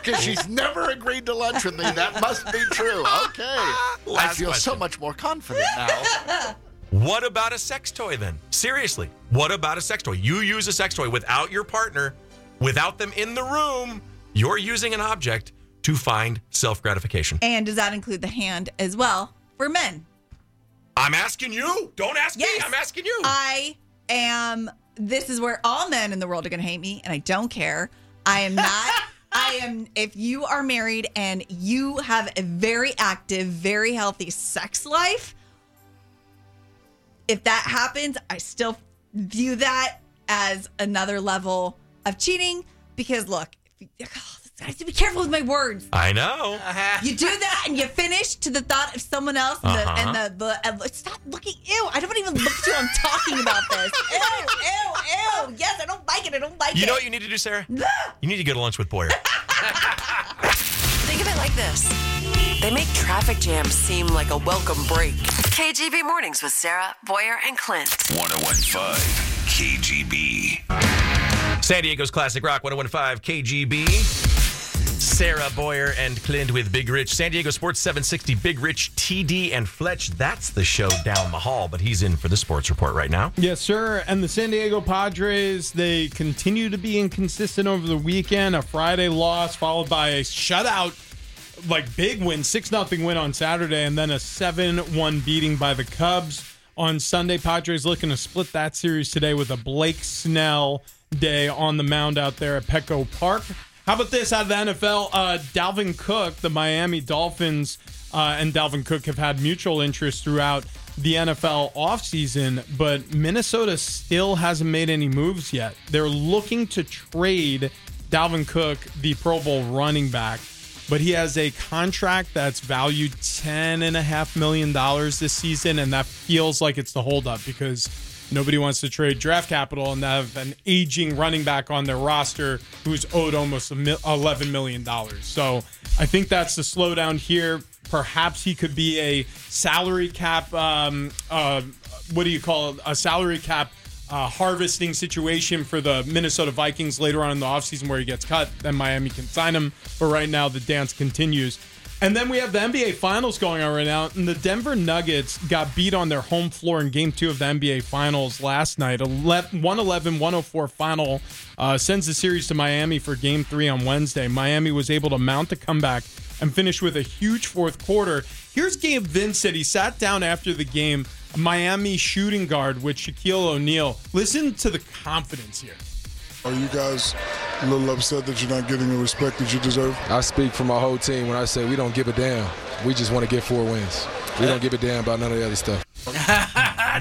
Because she's never agreed to lunch with me. That must be true. Okay. <laughs> I Last feel so much more confident now. <laughs> What about a sex toy then? Seriously, what about a sex toy? You use a sex toy without your partner, without them in the room. You're using an object to find self gratification. And does that include the hand as well for men? I'm asking you. Don't ask me. I'm asking you. I am. This is where all men in the world are going to hate me, and I don't care. I am not. <laughs> I am. If you are married and you have a very active, very healthy sex life, if that happens, I still view that as another level of cheating because look, if you, oh, I have to be careful with my words. I know. You do that and you finish to the thought of someone else and, Uh-huh. the, and the, the and stop looking. Ew! I don't even look at you. I'm talking about this. <laughs> Ew! Ew! Ew! Yes, I don't like it. I don't like You it. You know what you need to do, Sarah? <laughs> You need to go to lunch with Boyer. <laughs> Think of it like this they make traffic jams seem like a welcome break. KGB Mornings with Sarah, Boyer, and Clint. 1015 KGB. San Diego's Classic Rock 1015 KGB. Sarah Boyer and Clint with Big Rich. San Diego Sports 760 Big Rich, TD, and Fletch. That's the show down the hall, but he's in for the sports report right now. Yes, sir. And the San Diego Padres, they continue to be inconsistent over the weekend. A Friday loss followed by a shutout, like big win, 6 0 win on Saturday, and then a 7 1 beating by the Cubs on Sunday. Padres looking to split that series today with a Blake Snell day on the mound out there at Petco Park. How about this out of the NFL? Uh, Dalvin Cook, the Miami Dolphins, uh, and Dalvin Cook have had mutual interest throughout the NFL offseason, but Minnesota still hasn't made any moves yet. They're looking to trade Dalvin Cook, the Pro Bowl running back, but he has a contract that's valued $10.5 million this season, and that feels like it's the holdup because nobody wants to trade draft capital and have an aging running back on their roster who's owed almost $11 million. So I think that's the slowdown here. Perhaps he could be a salary cap, um, uh, what do you call it? A salary cap uh, harvesting situation for the Minnesota Vikings later on in the offseason where he gets cut. Then Miami can sign him. But right now, the dance continues. And then we have the NBA Finals going on right now. And the Denver Nuggets got beat on their home floor in game two of the NBA Finals last night. 111 104 final uh, sends the series to Miami for game three on Wednesday. Miami was able to mount the comeback and finish with a huge fourth quarter. Here's Gabe Vincent. He sat down after the game, Miami shooting guard with Shaquille O'Neal. Listen to the confidence here. Are you guys a little upset that you're not getting the respect that you deserve? I speak for my whole team when I say we don't give a damn. We just want to get four wins. We don't give a damn about none of the other stuff. <laughs>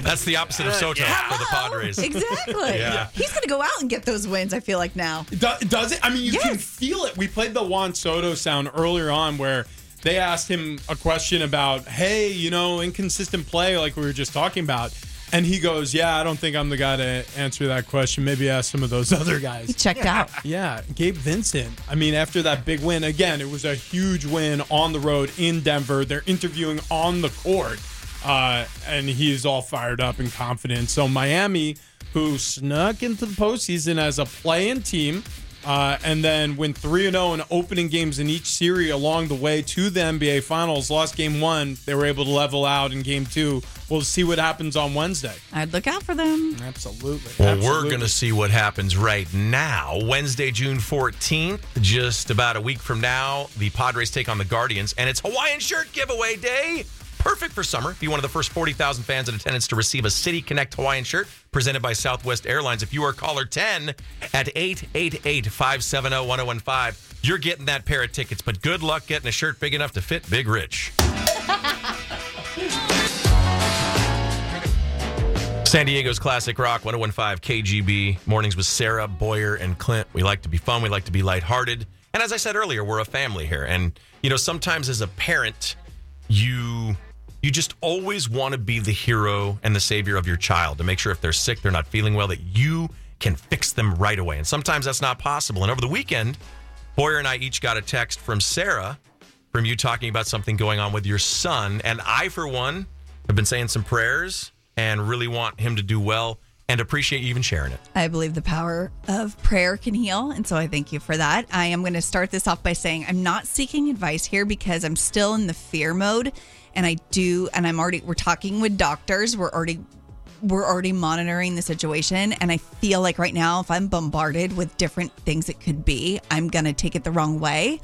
That's the opposite of Soto for the Padres. <laughs> Exactly. Yeah. He's going to go out and get those wins, I feel like now. Do- Does it? I mean, you can feel it. We played the Juan Soto sound earlier on where they asked him a question about, hey, you know, inconsistent play, like we were just talking about. And he goes, yeah, I don't think I'm the guy to answer that question. Maybe ask some of those <laughs> other guys. He checked out. Yeah, Gabe Vincent. I mean, after that big win, again, it was a huge win on the road in Denver. They're interviewing on the court, uh, and he's all fired up and confident. So, Miami, who snuck into the postseason as a play-in team, uh, and then went 3 0 in opening games in each series along the way to the NBA Finals. Lost game one. They were able to level out in game two. We'll see what happens on Wednesday. I'd look out for them. Absolutely. Well, Absolutely. we're going to see what happens right now. Wednesday, June 14th, just about a week from now, the Padres take on the Guardians, and it's Hawaiian shirt giveaway day. Perfect for summer. Be one of the first 40,000 fans in attendance to receive a City Connect Hawaiian shirt presented by Southwest Airlines. If you are caller 10 at 888 570 1015, you're getting that pair of tickets. But good luck getting a shirt big enough to fit Big Rich. <laughs> San Diego's Classic Rock 1015 KGB. Mornings with Sarah, Boyer, and Clint. We like to be fun. We like to be lighthearted. And as I said earlier, we're a family here. And, you know, sometimes as a parent, you you just always want to be the hero and the savior of your child to make sure if they're sick, they're not feeling well, that you can fix them right away. And sometimes that's not possible. And over the weekend, Boyer and I each got a text from Sarah from you talking about something going on with your son. And I, for one, have been saying some prayers and really want him to do well and appreciate you even sharing it. I believe the power of prayer can heal. And so I thank you for that. I am going to start this off by saying I'm not seeking advice here because I'm still in the fear mode. And I do, and I'm already, we're talking with doctors. We're already, we're already monitoring the situation. And I feel like right now, if I'm bombarded with different things it could be, I'm going to take it the wrong way.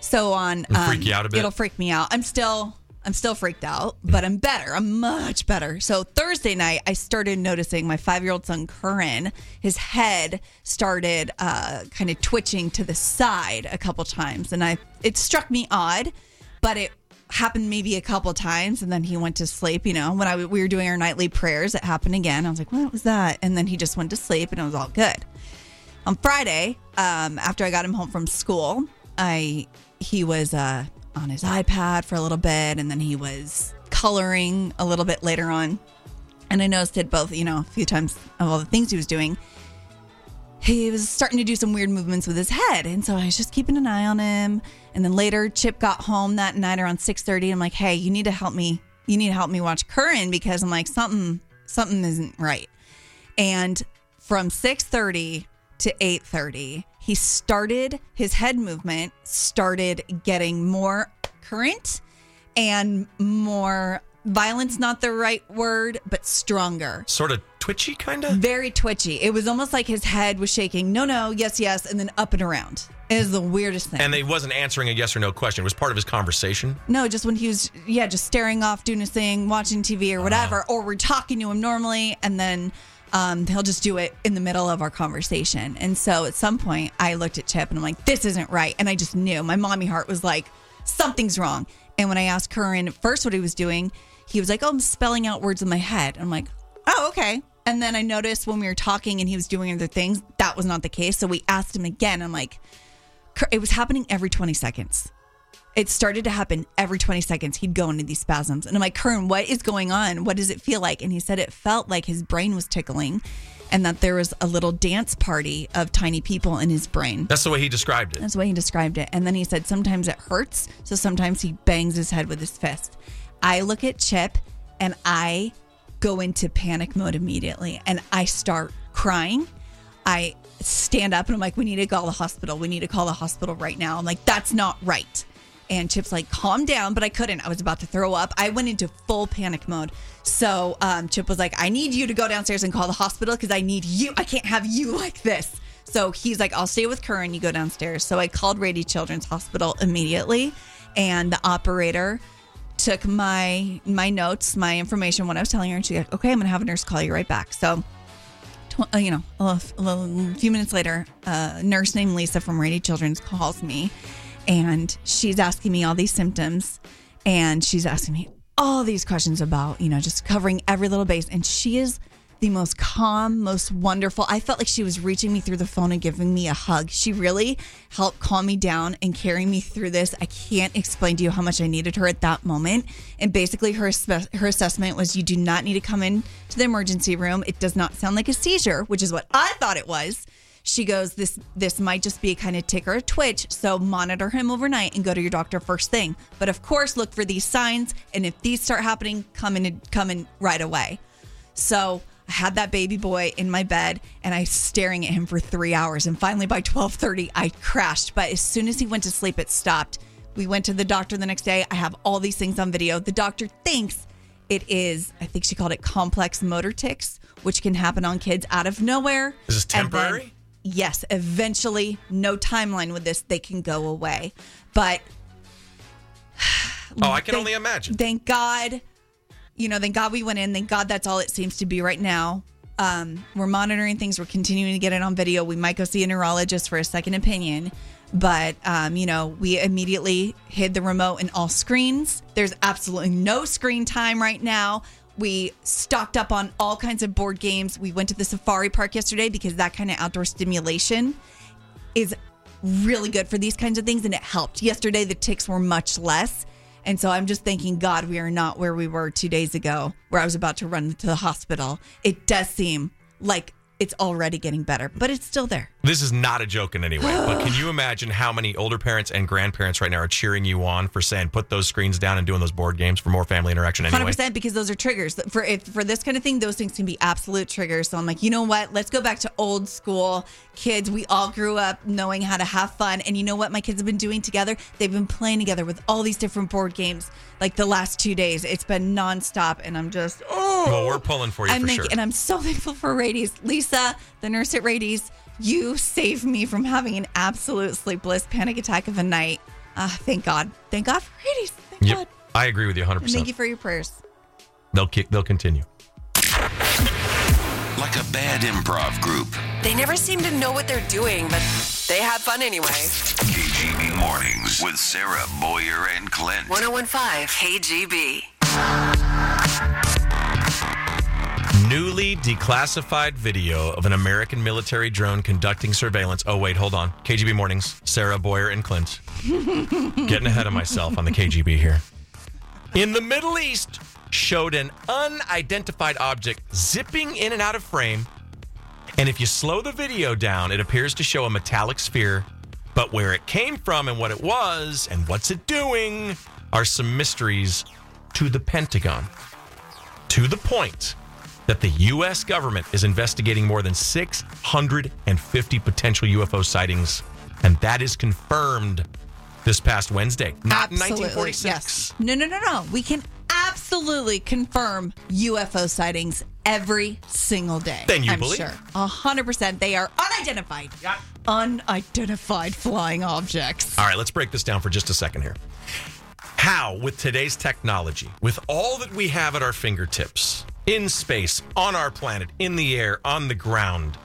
So on, It'll freak you out a bit? It'll freak me out. I'm still, I'm still freaked out, but I'm better. I'm much better. So Thursday night, I started noticing my five year old son, Curran, his head started uh, kind of twitching to the side a couple times. And I, it struck me odd, but it happened maybe a couple times. And then he went to sleep. You know, when I, we were doing our nightly prayers, it happened again. I was like, what was that? And then he just went to sleep and it was all good. On Friday, um, after I got him home from school, I he was uh, on his iPad for a little bit, and then he was coloring a little bit later on. And I noticed it both, you know, a few times of all the things he was doing. He was starting to do some weird movements with his head, and so I was just keeping an eye on him. And then later, Chip got home that night around six thirty. I'm like, "Hey, you need to help me. You need to help me watch Curran because I'm like something something isn't right." And from 6:30 to 8:30, he started his head movement started getting more current and more violence not the right word, but stronger. Sort of twitchy, kind of. Very twitchy. It was almost like his head was shaking. No, no, yes, yes, and then up and around. It is the weirdest thing. And he wasn't answering a yes or no question. It was part of his conversation. No, just when he was, yeah, just staring off, doing his thing, watching TV or whatever, Oh. or we're talking to him normally, and then um, he'll just do it in the middle of our conversation. And so at some point, I looked at Chip and I'm like, this isn't right. And I just knew my mommy heart was like, something's wrong. And when I asked Curran first what he was doing, he was like, oh, I'm spelling out words in my head. I'm like, oh, okay. And then I noticed when we were talking and he was doing other things, that was not the case. So we asked him again. I'm like, it was happening every 20 seconds. It started to happen every 20 seconds. He'd go into these spasms. And I'm like, Curran, what is going on? What does it feel like? And he said it felt like his brain was tickling and that there was a little dance party of tiny people in his brain. That's the way he described it. That's the way he described it. And then he said sometimes it hurts. So sometimes he bangs his head with his fist. I look at Chip and I go into panic mode immediately and I start crying. I stand up and I'm like, we need to call the hospital. We need to call the hospital right now. I'm like, that's not right. And Chip's like, calm down, but I couldn't. I was about to throw up. I went into full panic mode. So um, Chip was like, I need you to go downstairs and call the hospital because I need you. I can't have you like this. So he's like, I'll stay with Curran. You go downstairs. So I called Rady Children's Hospital immediately, and the operator took my my notes, my information, what I was telling her, and she's like, "Okay, I'm gonna have a nurse call you right back." So, tw- uh, you know, a, little, a little- few minutes later, a nurse named Lisa from Rady Children's calls me, and she's asking me all these symptoms, and she's asking me all these questions about, you know, just covering every little base, and she is the most calm, most wonderful. I felt like she was reaching me through the phone and giving me a hug. She really helped calm me down and carry me through this. I can't explain to you how much I needed her at that moment. And basically, her her assessment was, you do not need to come in to the emergency room. It does not sound like a seizure, which is what I thought it was. She goes, this this might just be a kind of tick or a twitch, so monitor him overnight and go to your doctor first thing. But of course, look for these signs, and if these start happening, come in come in right away. So I had that baby boy in my bed and I was staring at him for three hours. And finally by 1230, I crashed. But as soon as he went to sleep, it stopped. We went to the doctor the next day. I have all these things on video. The doctor thinks it is, I think she called it complex motor tics, which can happen on kids out of nowhere. Is this And then- temporary? yes, eventually, no timeline with this, they can go away. But <sighs> Oh, I can only imagine. Thank God, you know, thank God we went in. Thank God that's all it seems to be right now. Um, we're monitoring things. We're continuing to get it on video. We might go see a neurologist for a second opinion. But, um, you know, we immediately hid the remote in all screens. There's absolutely no screen time right now. We stocked up on all kinds of board games. We went to the safari park yesterday because that kind of outdoor stimulation is really good for these kinds of things and it helped. Yesterday the ticks were much less. And so I'm just thanking God we are not where we were 2 days ago where I was about to run to the hospital. It does seem like it's already getting better, but it's still there. This is not a joke in any way, but can you <gasps> imagine how many older parents and grandparents right now are cheering you on for saying put those screens down and doing those board games for more family interaction anyway? Hundred percent because those are triggers for if, for this kind of thing. Those things can be absolute triggers. So I'm like, you know what? Let's go back to old school kids. We all grew up knowing how to have fun, and you know what? My kids have been doing together. They've been playing together with all these different board games. Like the last two days, it's been nonstop, and I'm just oh. Well, we're pulling for you I'm for thank- sure. and I'm so <laughs> thankful for Rady's. Lisa, the nurse at Rady's, you saved me from having an absolute sleepless panic attack of a night. Ah, thank God. Thank God for Rady's. Thank Yep, God. I agree with you 100. And thank you for your prayers. They'll kick. They'll continue. Like a bad improv group. They never seem to know what they're doing, but they have fun anyway. KGB Mornings with Sarah Boyer and Clint. 1015 KGB. Newly declassified video of an American military drone conducting surveillance. Oh, wait, hold on. KGB Mornings, Sarah Boyer and Clint. <laughs> Getting ahead of myself on the KGB here. In the Middle East, showed an unidentified object zipping in and out of frame. And if you slow the video down, it appears to show a metallic sphere. But where it came from and what it was and what's it doing are some mysteries to the Pentagon. To the point that the U.S. government is investigating more than 650 potential UFO sightings. And that is confirmed this past Wednesday, not Absolutely, 1946. Yes. No, no, no, no. We can absolutely confirm UFO sightings every single day. Then you I'm believe. sure. A hundred percent. They are unidentified. Yeah. Unidentified flying objects. All right, let's break this down for just a second here. How, with today's technology, with all that we have at our fingertips, in space, on our planet, in the air, on the ground,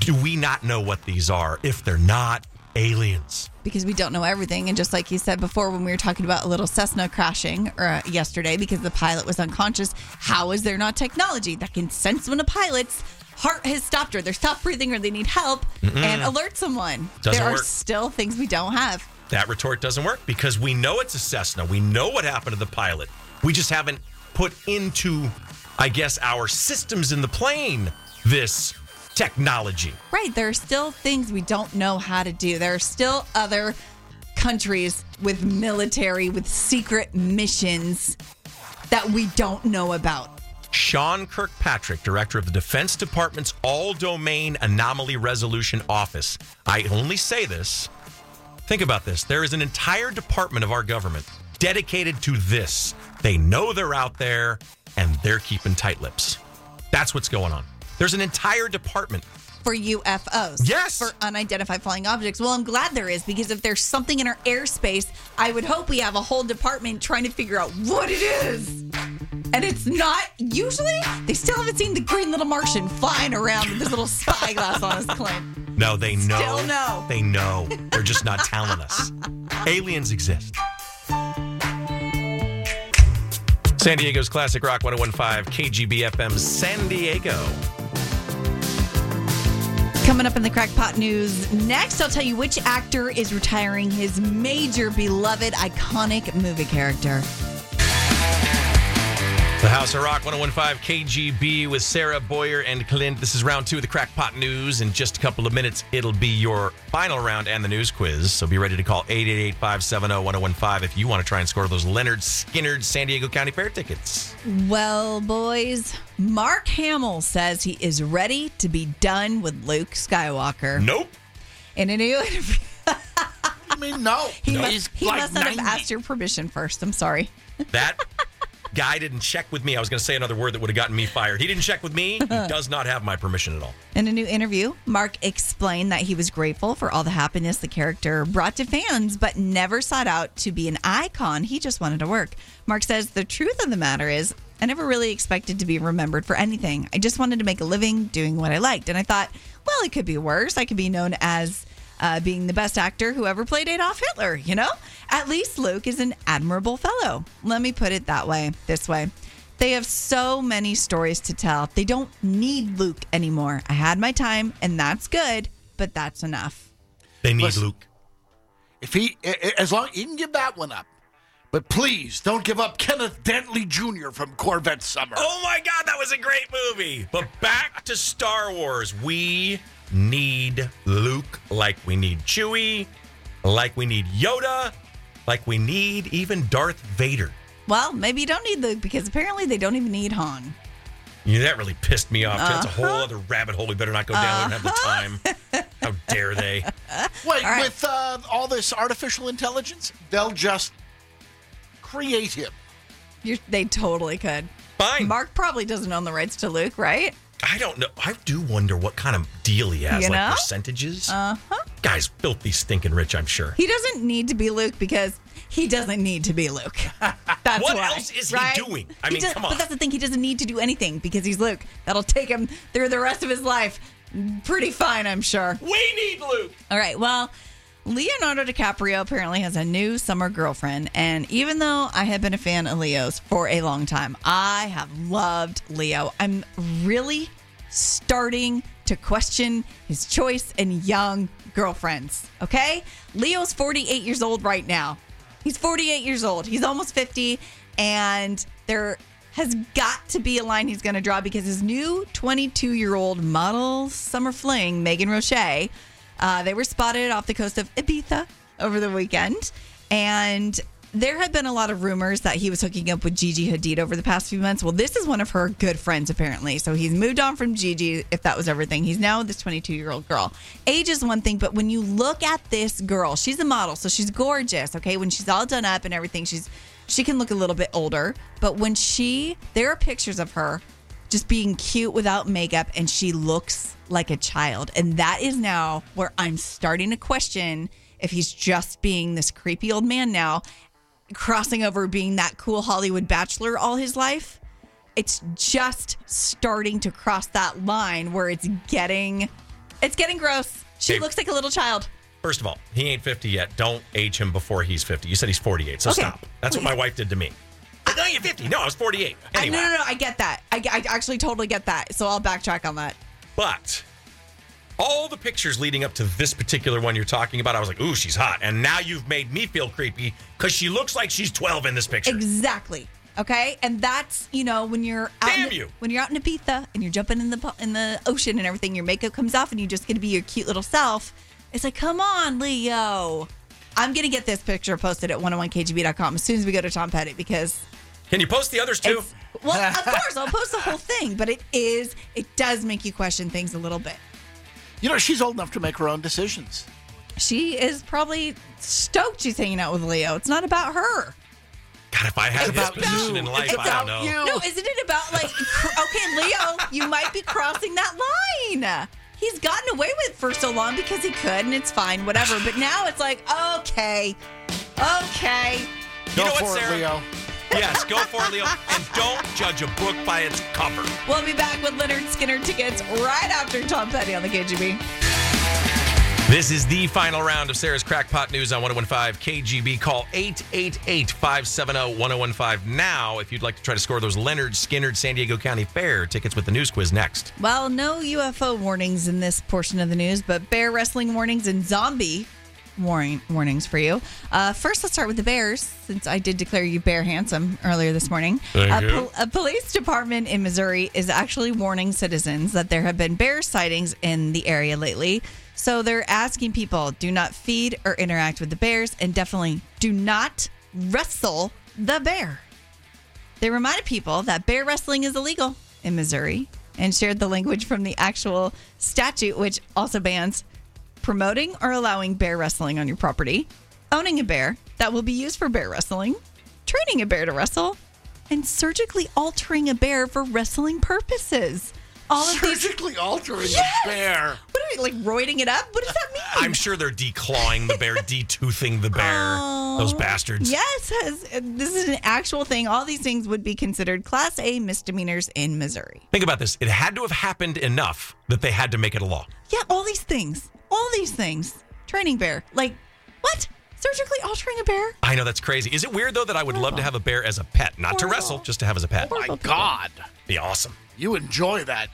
do we not know what these are if they're not aliens? because we don't know everything. And just like you said before, when we were talking about a little Cessna crashing uh, yesterday because the pilot was unconscious, how is there not technology that can sense when a pilot's heart has stopped or they're stopped breathing or they need help Mm-mm. and alert someone? Doesn't there are work. still things we don't have. That retort doesn't work because we know it's a Cessna. We know what happened to the pilot. We just haven't put into, I guess, our systems in the plane this technology. Right. There are still things we don't know how to do. There are still other countries with military, with secret missions that we don't know about. Sean Kirkpatrick, director of the Defense Department's All Domain Anomaly Resolution Office. I only say this. Think about this. There is an entire department of our government dedicated to this. They know they're out there and they're keeping tight lips. That's what's going on. There's an entire department. For UFOs. Yes. For unidentified flying objects. Well, I'm glad there is because if there's something in our airspace, I would hope we have a whole department trying to figure out what it is. And it's not usually, they still haven't seen the green little Martian flying around with this little spyglass on his Clint. No, they know. Still no. They know. They're just not telling us. Aliens exist. San Diego's Classic Rock 1015, KGB FM San Diego. Coming up in the Crackpot News next, I'll tell you which actor is retiring his major beloved iconic movie character. The House of Rock 1015 KGB with Sarah Boyer and Clint. This is round two of the Crackpot News. In just a couple of minutes, it'll be your final round and the news quiz. So be ready to call 888 570 1015 if you want to try and score those Lynyrd Skynyrd San Diego County Fair tickets. Well, boys, Mark Hamill says he is ready to be done with Luke Skywalker. Nope. In a new <laughs> interview, I mean, no. he, No. must, he like must not have asked your permission first. I'm sorry. That guy didn't check with me. I was going to say another word that would have gotten me fired. He didn't check with me. He <laughs> does not have my permission at all. In a new interview, Mark explained that he was grateful for all the happiness the character brought to fans, but never sought out to be an icon. He just wanted to work. Mark says the truth of the matter is, I never really expected to be remembered for anything. I just wanted to make a living doing what I liked. And I thought, well, it could be worse. I could be known as uh, being the best actor who ever played Adolf Hitler, you know? At least Luke is an admirable fellow. Let me put it that way, this way. They have so many stories to tell. They don't need Luke anymore. I had my time, and that's good, but that's enough. They need Listen. Luke. If he, a- a- as long you can give that one up, but please don't give up Kenneth Dantley Jr. from Corvette Summer. Oh my God, that was a great movie. But back to Star Wars. We need Luke like we need Chewie, like we need Yoda, like we need even Darth Vader. Well, maybe you don't need Luke because apparently they don't even need Han. You know, that really pissed me off. That's a whole Uh-huh. other rabbit hole we better not go down. We don't have the time. How dare they? <laughs> Wait, All right. with uh, all this artificial intelligence, they'll just create him. You're, they totally could. Fine. Mark probably doesn't own the rights to Luke, right? I don't know. I do wonder what kind of deal he has, You like know? percentages. Uh huh. Guy's filthy, stinking rich, I'm sure. He doesn't need to be Luke because he doesn't need to be Luke. That's What why, else is he right? doing? I He mean, does- come on. But that's the thing. He doesn't need to do anything because he's Luke. That'll take him through the rest of his life pretty fine, I'm sure. We need Luke. All right. Well, Leonardo DiCaprio apparently has a new summer girlfriend. And even though I have been a fan of Leo's for a long time, I have loved Leo. I'm really starting to question his choice in young girlfriends. Okay? Leo's 48 years old right now. He's 48 years old. He's almost 50. And there has got to be a line he's going to draw because his new 22 year old model summer fling, Meghan Roche, uh, they were spotted off the coast of Ibiza over the weekend. And there had been a lot of rumors that he was hooking up with Gigi Hadid over the past few months. Well, this is one of her good friends, apparently. So he's moved on from Gigi, if that was everything. He's now this 22 year old girl. Age is one thing, but when you look at this girl, she's a model, so she's gorgeous. Okay, when she's all done up and everything, she's she can look a little bit older. But when she, there are pictures of her just being cute without makeup, and she looks like a child. And that is now where I'm starting to question if he's just being this creepy old man now crossing over being that cool Hollywood bachelor all his life. It's just starting to cross that line where it's getting it's getting gross. She Hey. looks like a little child. First of all, he ain't 50 yet. Don't age him before he's 50. You said he's 48, so Okay. stop. That's what my wife did to me. I know you're 50. No, I was 48. I, no, no, no. I get that. I, I actually totally get that. So I'll backtrack on that. but all the pictures leading up to this particular one you're talking about, I was like, ooh, she's hot. And now you've made me feel creepy because she looks like she's 12 in this picture. Exactly. Okay, and that's you know when you're out Damn in, you. when you're out in Ibiza and you're jumping in the in the ocean and everything, your makeup comes off and you're just to be your cute little self. It's like, come on, Leo. I'm gonna get this picture posted at 101kgb.com as soon as we go to Tom Petty because Can you post the others too? well, of <laughs> course I'll post the whole thing, but it is it does make you question things a little bit. You know, she's old enough to make her own decisions. She is probably stoked she's hanging out with Leo. It's not about her. God, if I had It's this about position you. in life, It's I don't about know. you. No, isn't it about like okay, Leo, you might be crossing that line. He's gotten away with it for so long because he could, and it's fine, whatever. But now it's like, okay, okay. You Go know what, for it, Sarah? Leo. Yes, go for it, Leo. And don't judge a book by its cover. We'll be back with Lynyrd Skynyrd tickets right after Tom Petty on the KGB. This is the final round of Sarah's Crackpot News on 1015 KGB. Call 888 570 1015 now if you'd like to try to score those Lynyrd Skynyrd San Diego County Fair tickets with the news quiz next. Well, no UFO warnings in this portion of the news, but bear wrestling warnings and zombie warning warnings for you. Uh, first, let's start with the bears, since I did declare you bear handsome earlier this morning. Thank a, pol- a police department in Missouri is actually warning citizens that there have been bear sightings in the area lately. So they're asking people do not feed or interact with the bears, and definitely do not wrestle the bear. They reminded people that bear wrestling is illegal in Missouri and shared the language from the actual statute, which also bans promoting or allowing bear wrestling on your property, owning a bear that will be used for bear wrestling, training a bear to wrestle, and surgically altering a bear for wrestling purposes. All of these. Surgically altering Yes! a bear. What are we like roiding it up? What does that mean? I'm sure they're declawing the bear, detoothing the bear. Oh, those bastards. Yes, this is an actual thing. All these things would be considered Class A misdemeanors in Missouri. Think about this. It had to have happened enough that they had to make it a law. Yeah, all these things. All these things. Training bear. Like, what? Surgically altering a bear? I know that's crazy. Is it weird though that I would love to have a bear as a pet, not to wrestle, just to have as a pet? My God. Be awesome. You enjoy that.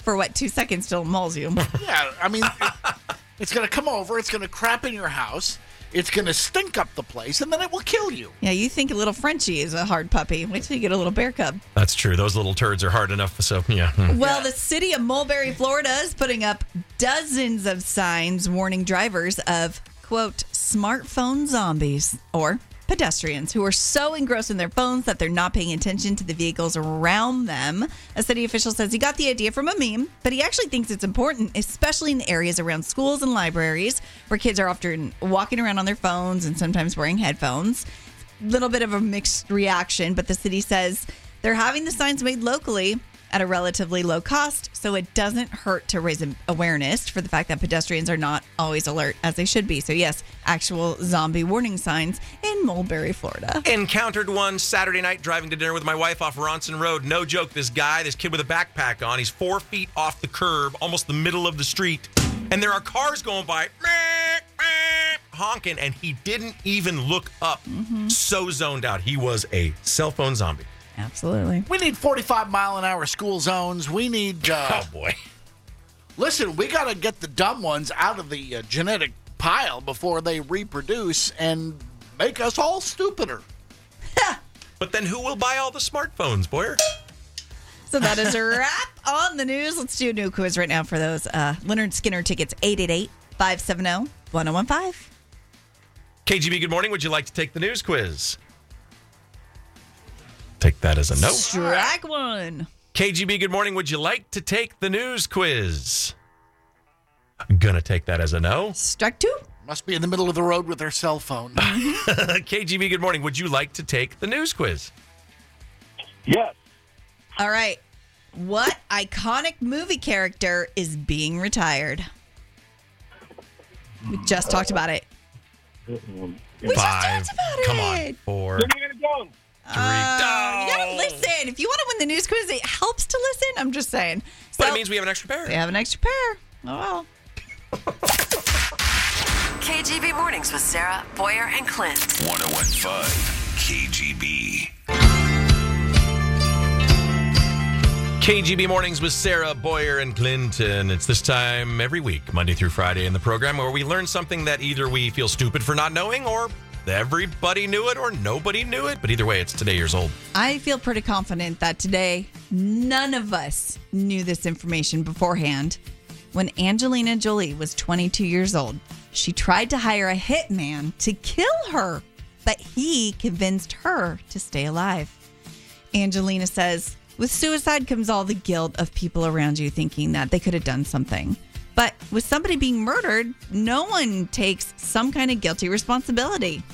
For what, two seconds till it mauls you? Yeah, I mean, it- <laughs> it's going to come over, it's going to crap in your house, it's going to stink up the place, and then it will kill you. yeah, you think a little Frenchie is a hard puppy. Wait till you get a little bear cub. That's true. Those little turds are hard enough. So yeah. hmm. Well, the city of Mulberry, Florida is putting up dozens of signs warning drivers of, quote, smartphone zombies or pedestrians who are so engrossed in their phones that they're not paying attention to the vehicles around them. A city official says he got the idea from a meme, but he actually thinks it's important, especially in the areas around schools and libraries where kids are often walking around on their phones and sometimes wearing headphones little bit of a mixed reaction, but the city says they're having the signs made locally at a relatively low cost, so it doesn't hurt to raise awareness for the fact that pedestrians are not always alert as they should be. So, yes, actual zombie warning signs in Mulberry, Florida. Encountered one Saturday night driving to dinner with my wife off Ronson Road. No joke. This guy, this kid with a backpack on, he's four feet off the curb, almost the middle of the street, and there are cars going by. Honking, and he didn't even look up. Mm-hmm. So zoned out. He was a cell phone zombie. Absolutely. We need 45 mile an hour school zones. We need. Uh, <laughs> Oh, boy. Listen, we got to get the dumb ones out of the uh, genetic pile before they reproduce and make us all stupider. <laughs> But then who will buy all the smartphones, Boyer? So that is a <laughs> wrap on the news. Let's do a new quiz right now for those uh, Lynyrd Skynyrd tickets 888 570 1015. KGB, good morning. Would you like to take the news quiz? Take that as a no. Strike one. KGB, good morning. Would you like to take the news quiz? Gonna take that as a no. Strike two. Must be in the middle of the road with their cell phone. <laughs> KGB, good morning. Would you like to take the news quiz? Yes. All right. What iconic movie character is being retired? We just talked about it. We just Five. talked about Come it. on. Four. Indiana Jones. Uh, you gotta listen. If you want to win the news quiz, it helps to listen. I'm just saying. So But it means we have an extra pair. we have an extra pair. Oh well. KGB Mornings with Sarah, Boyer, and Clint. 1015 KGB. KGB Mornings with Sarah Boyer and Clinton. It's this time every week, Monday through Friday in the program, where we learn something that either we feel stupid for not knowing or everybody knew it or nobody knew it. But either way, it's today years old. I feel pretty confident that today none of us knew this information beforehand. When Angelina Jolie was 22 years old, she tried to hire a hitman to kill her, but he convinced her to stay alive. Angelina says, with suicide comes all the guilt of people around you thinking that they could have done something. But with somebody being murdered, no one takes some kind of guilty responsibility.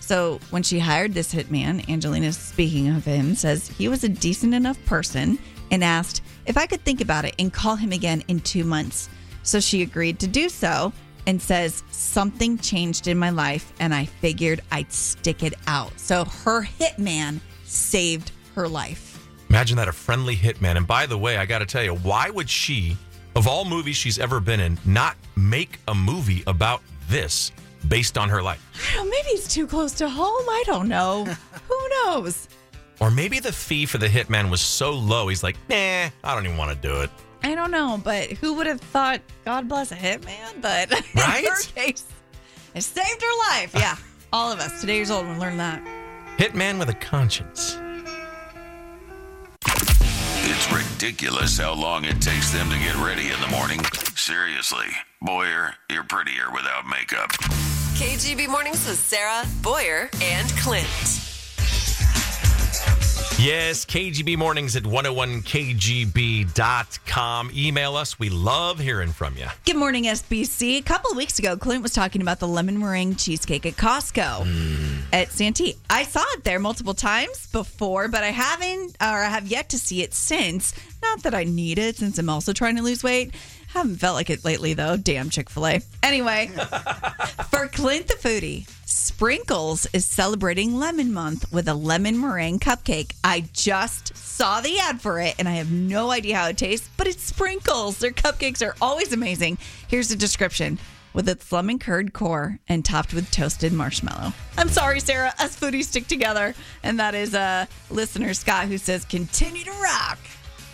So when she hired this hitman, Angelina, speaking of him, says he was a decent enough person and asked if I could think about it and call him again in two months. So she agreed to do so and says something changed in my life and I figured I'd stick it out. So her hitman saved her life. Imagine that a friendly hitman. And by the way, I got to tell you, why would she, of all movies she's ever been in, not make a movie about this based on her life? I don't know, maybe it's too close to home. I don't know. <laughs> Who knows? Or maybe the fee for the hitman was so low, he's like, nah, I don't even want to do it. I don't know, but who would have thought God bless a hitman? But Right? <laughs> in her case, it saved her life. Yeah. All of us, today years old, we learned that. Hitman with a conscience. It's ridiculous how long it takes them to get ready in the morning. Seriously, Boyer, you're prettier without makeup. KGB Mornings with Sarah, Boyer, and Clint. Yes, KGB mornings at 101kgb.com. Email us. We love hearing from you. Good morning, SBC. A couple of weeks ago, Clint was talking about the lemon meringue cheesecake at Costco hmm. at Santee. I saw it there multiple times before, but I haven't or I have yet to see it since. Not that I need it since I'm also trying to lose weight. Haven't felt like it lately though. Damn Chick fil A. Anyway, <laughs> for Clint the Foodie, Sprinkles is celebrating Lemon Month with a lemon meringue cupcake. I just saw the ad for it and I have no idea how it tastes, but it's Sprinkles. Their cupcakes are always amazing. Here's the description with its lemon curd core and topped with toasted marshmallow. I'm sorry, Sarah. Us foodies stick together. And that is a listener, Scott, who says, continue to rock.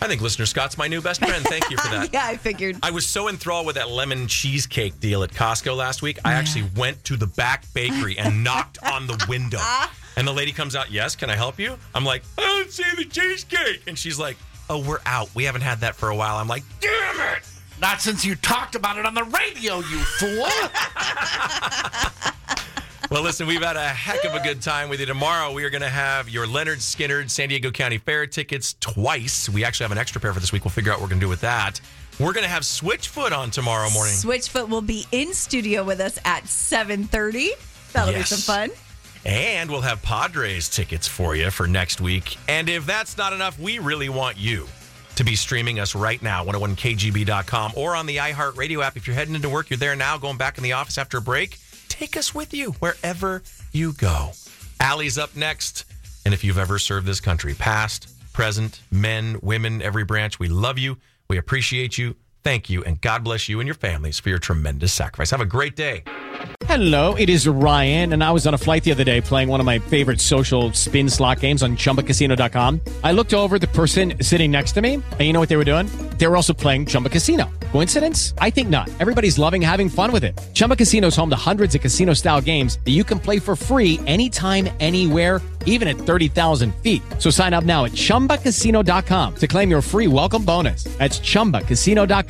I think listener Scott's my new best friend. Thank you for <laughs> that. yeah, I figured. I was so enthralled with that lemon cheesecake deal at Costco last week. I actually went to the back bakery and <laughs> knocked on the window. <laughs> And the lady comes out, Yes, can I help you? I'm like, I don't see the cheesecake. And she's like, Oh, we're out. We haven't had that for a while. I'm like, Damn it. Not since you talked about it on the radio, you fool. Well, listen, we've had a heck of a good time with you. Tomorrow, we are going to have your Lynyrd Skynyrd San Diego County Fair tickets twice. We actually have an extra pair for this week. We'll figure out what we're going to do with that. We're going to have Switchfoot on tomorrow morning. Switchfoot will be in studio with us at 7.30. That'll Yes. be some fun. And we'll have Padres tickets for you for next week. And if that's not enough, we really want you to be streaming us right now, 101kgb.com or on the iHeartRadio app. If you're heading into work, you're there now, going back in the office after a break, take us with you wherever you go. Allie's up next. And if you've ever served this country, past, present, men, women, every branch, we love you. We appreciate you. Thank you. And God bless you and your families for your tremendous sacrifice. Have a great day. Hello, it is Ryan, and I was on a flight the other day playing one of my favorite social spin slot games on chumbacasino.com. I looked over the person sitting next to me, and you know what they were doing? They were also playing Chumba Casino. Coincidence? I think not. Everybody's loving having fun with it. Chumba Casino is home to hundreds of casino style games that you can play for free anytime, anywhere, even at 30,000 feet. So sign up now at chumbacasino.com to claim your free welcome bonus. That's chumbacasino.com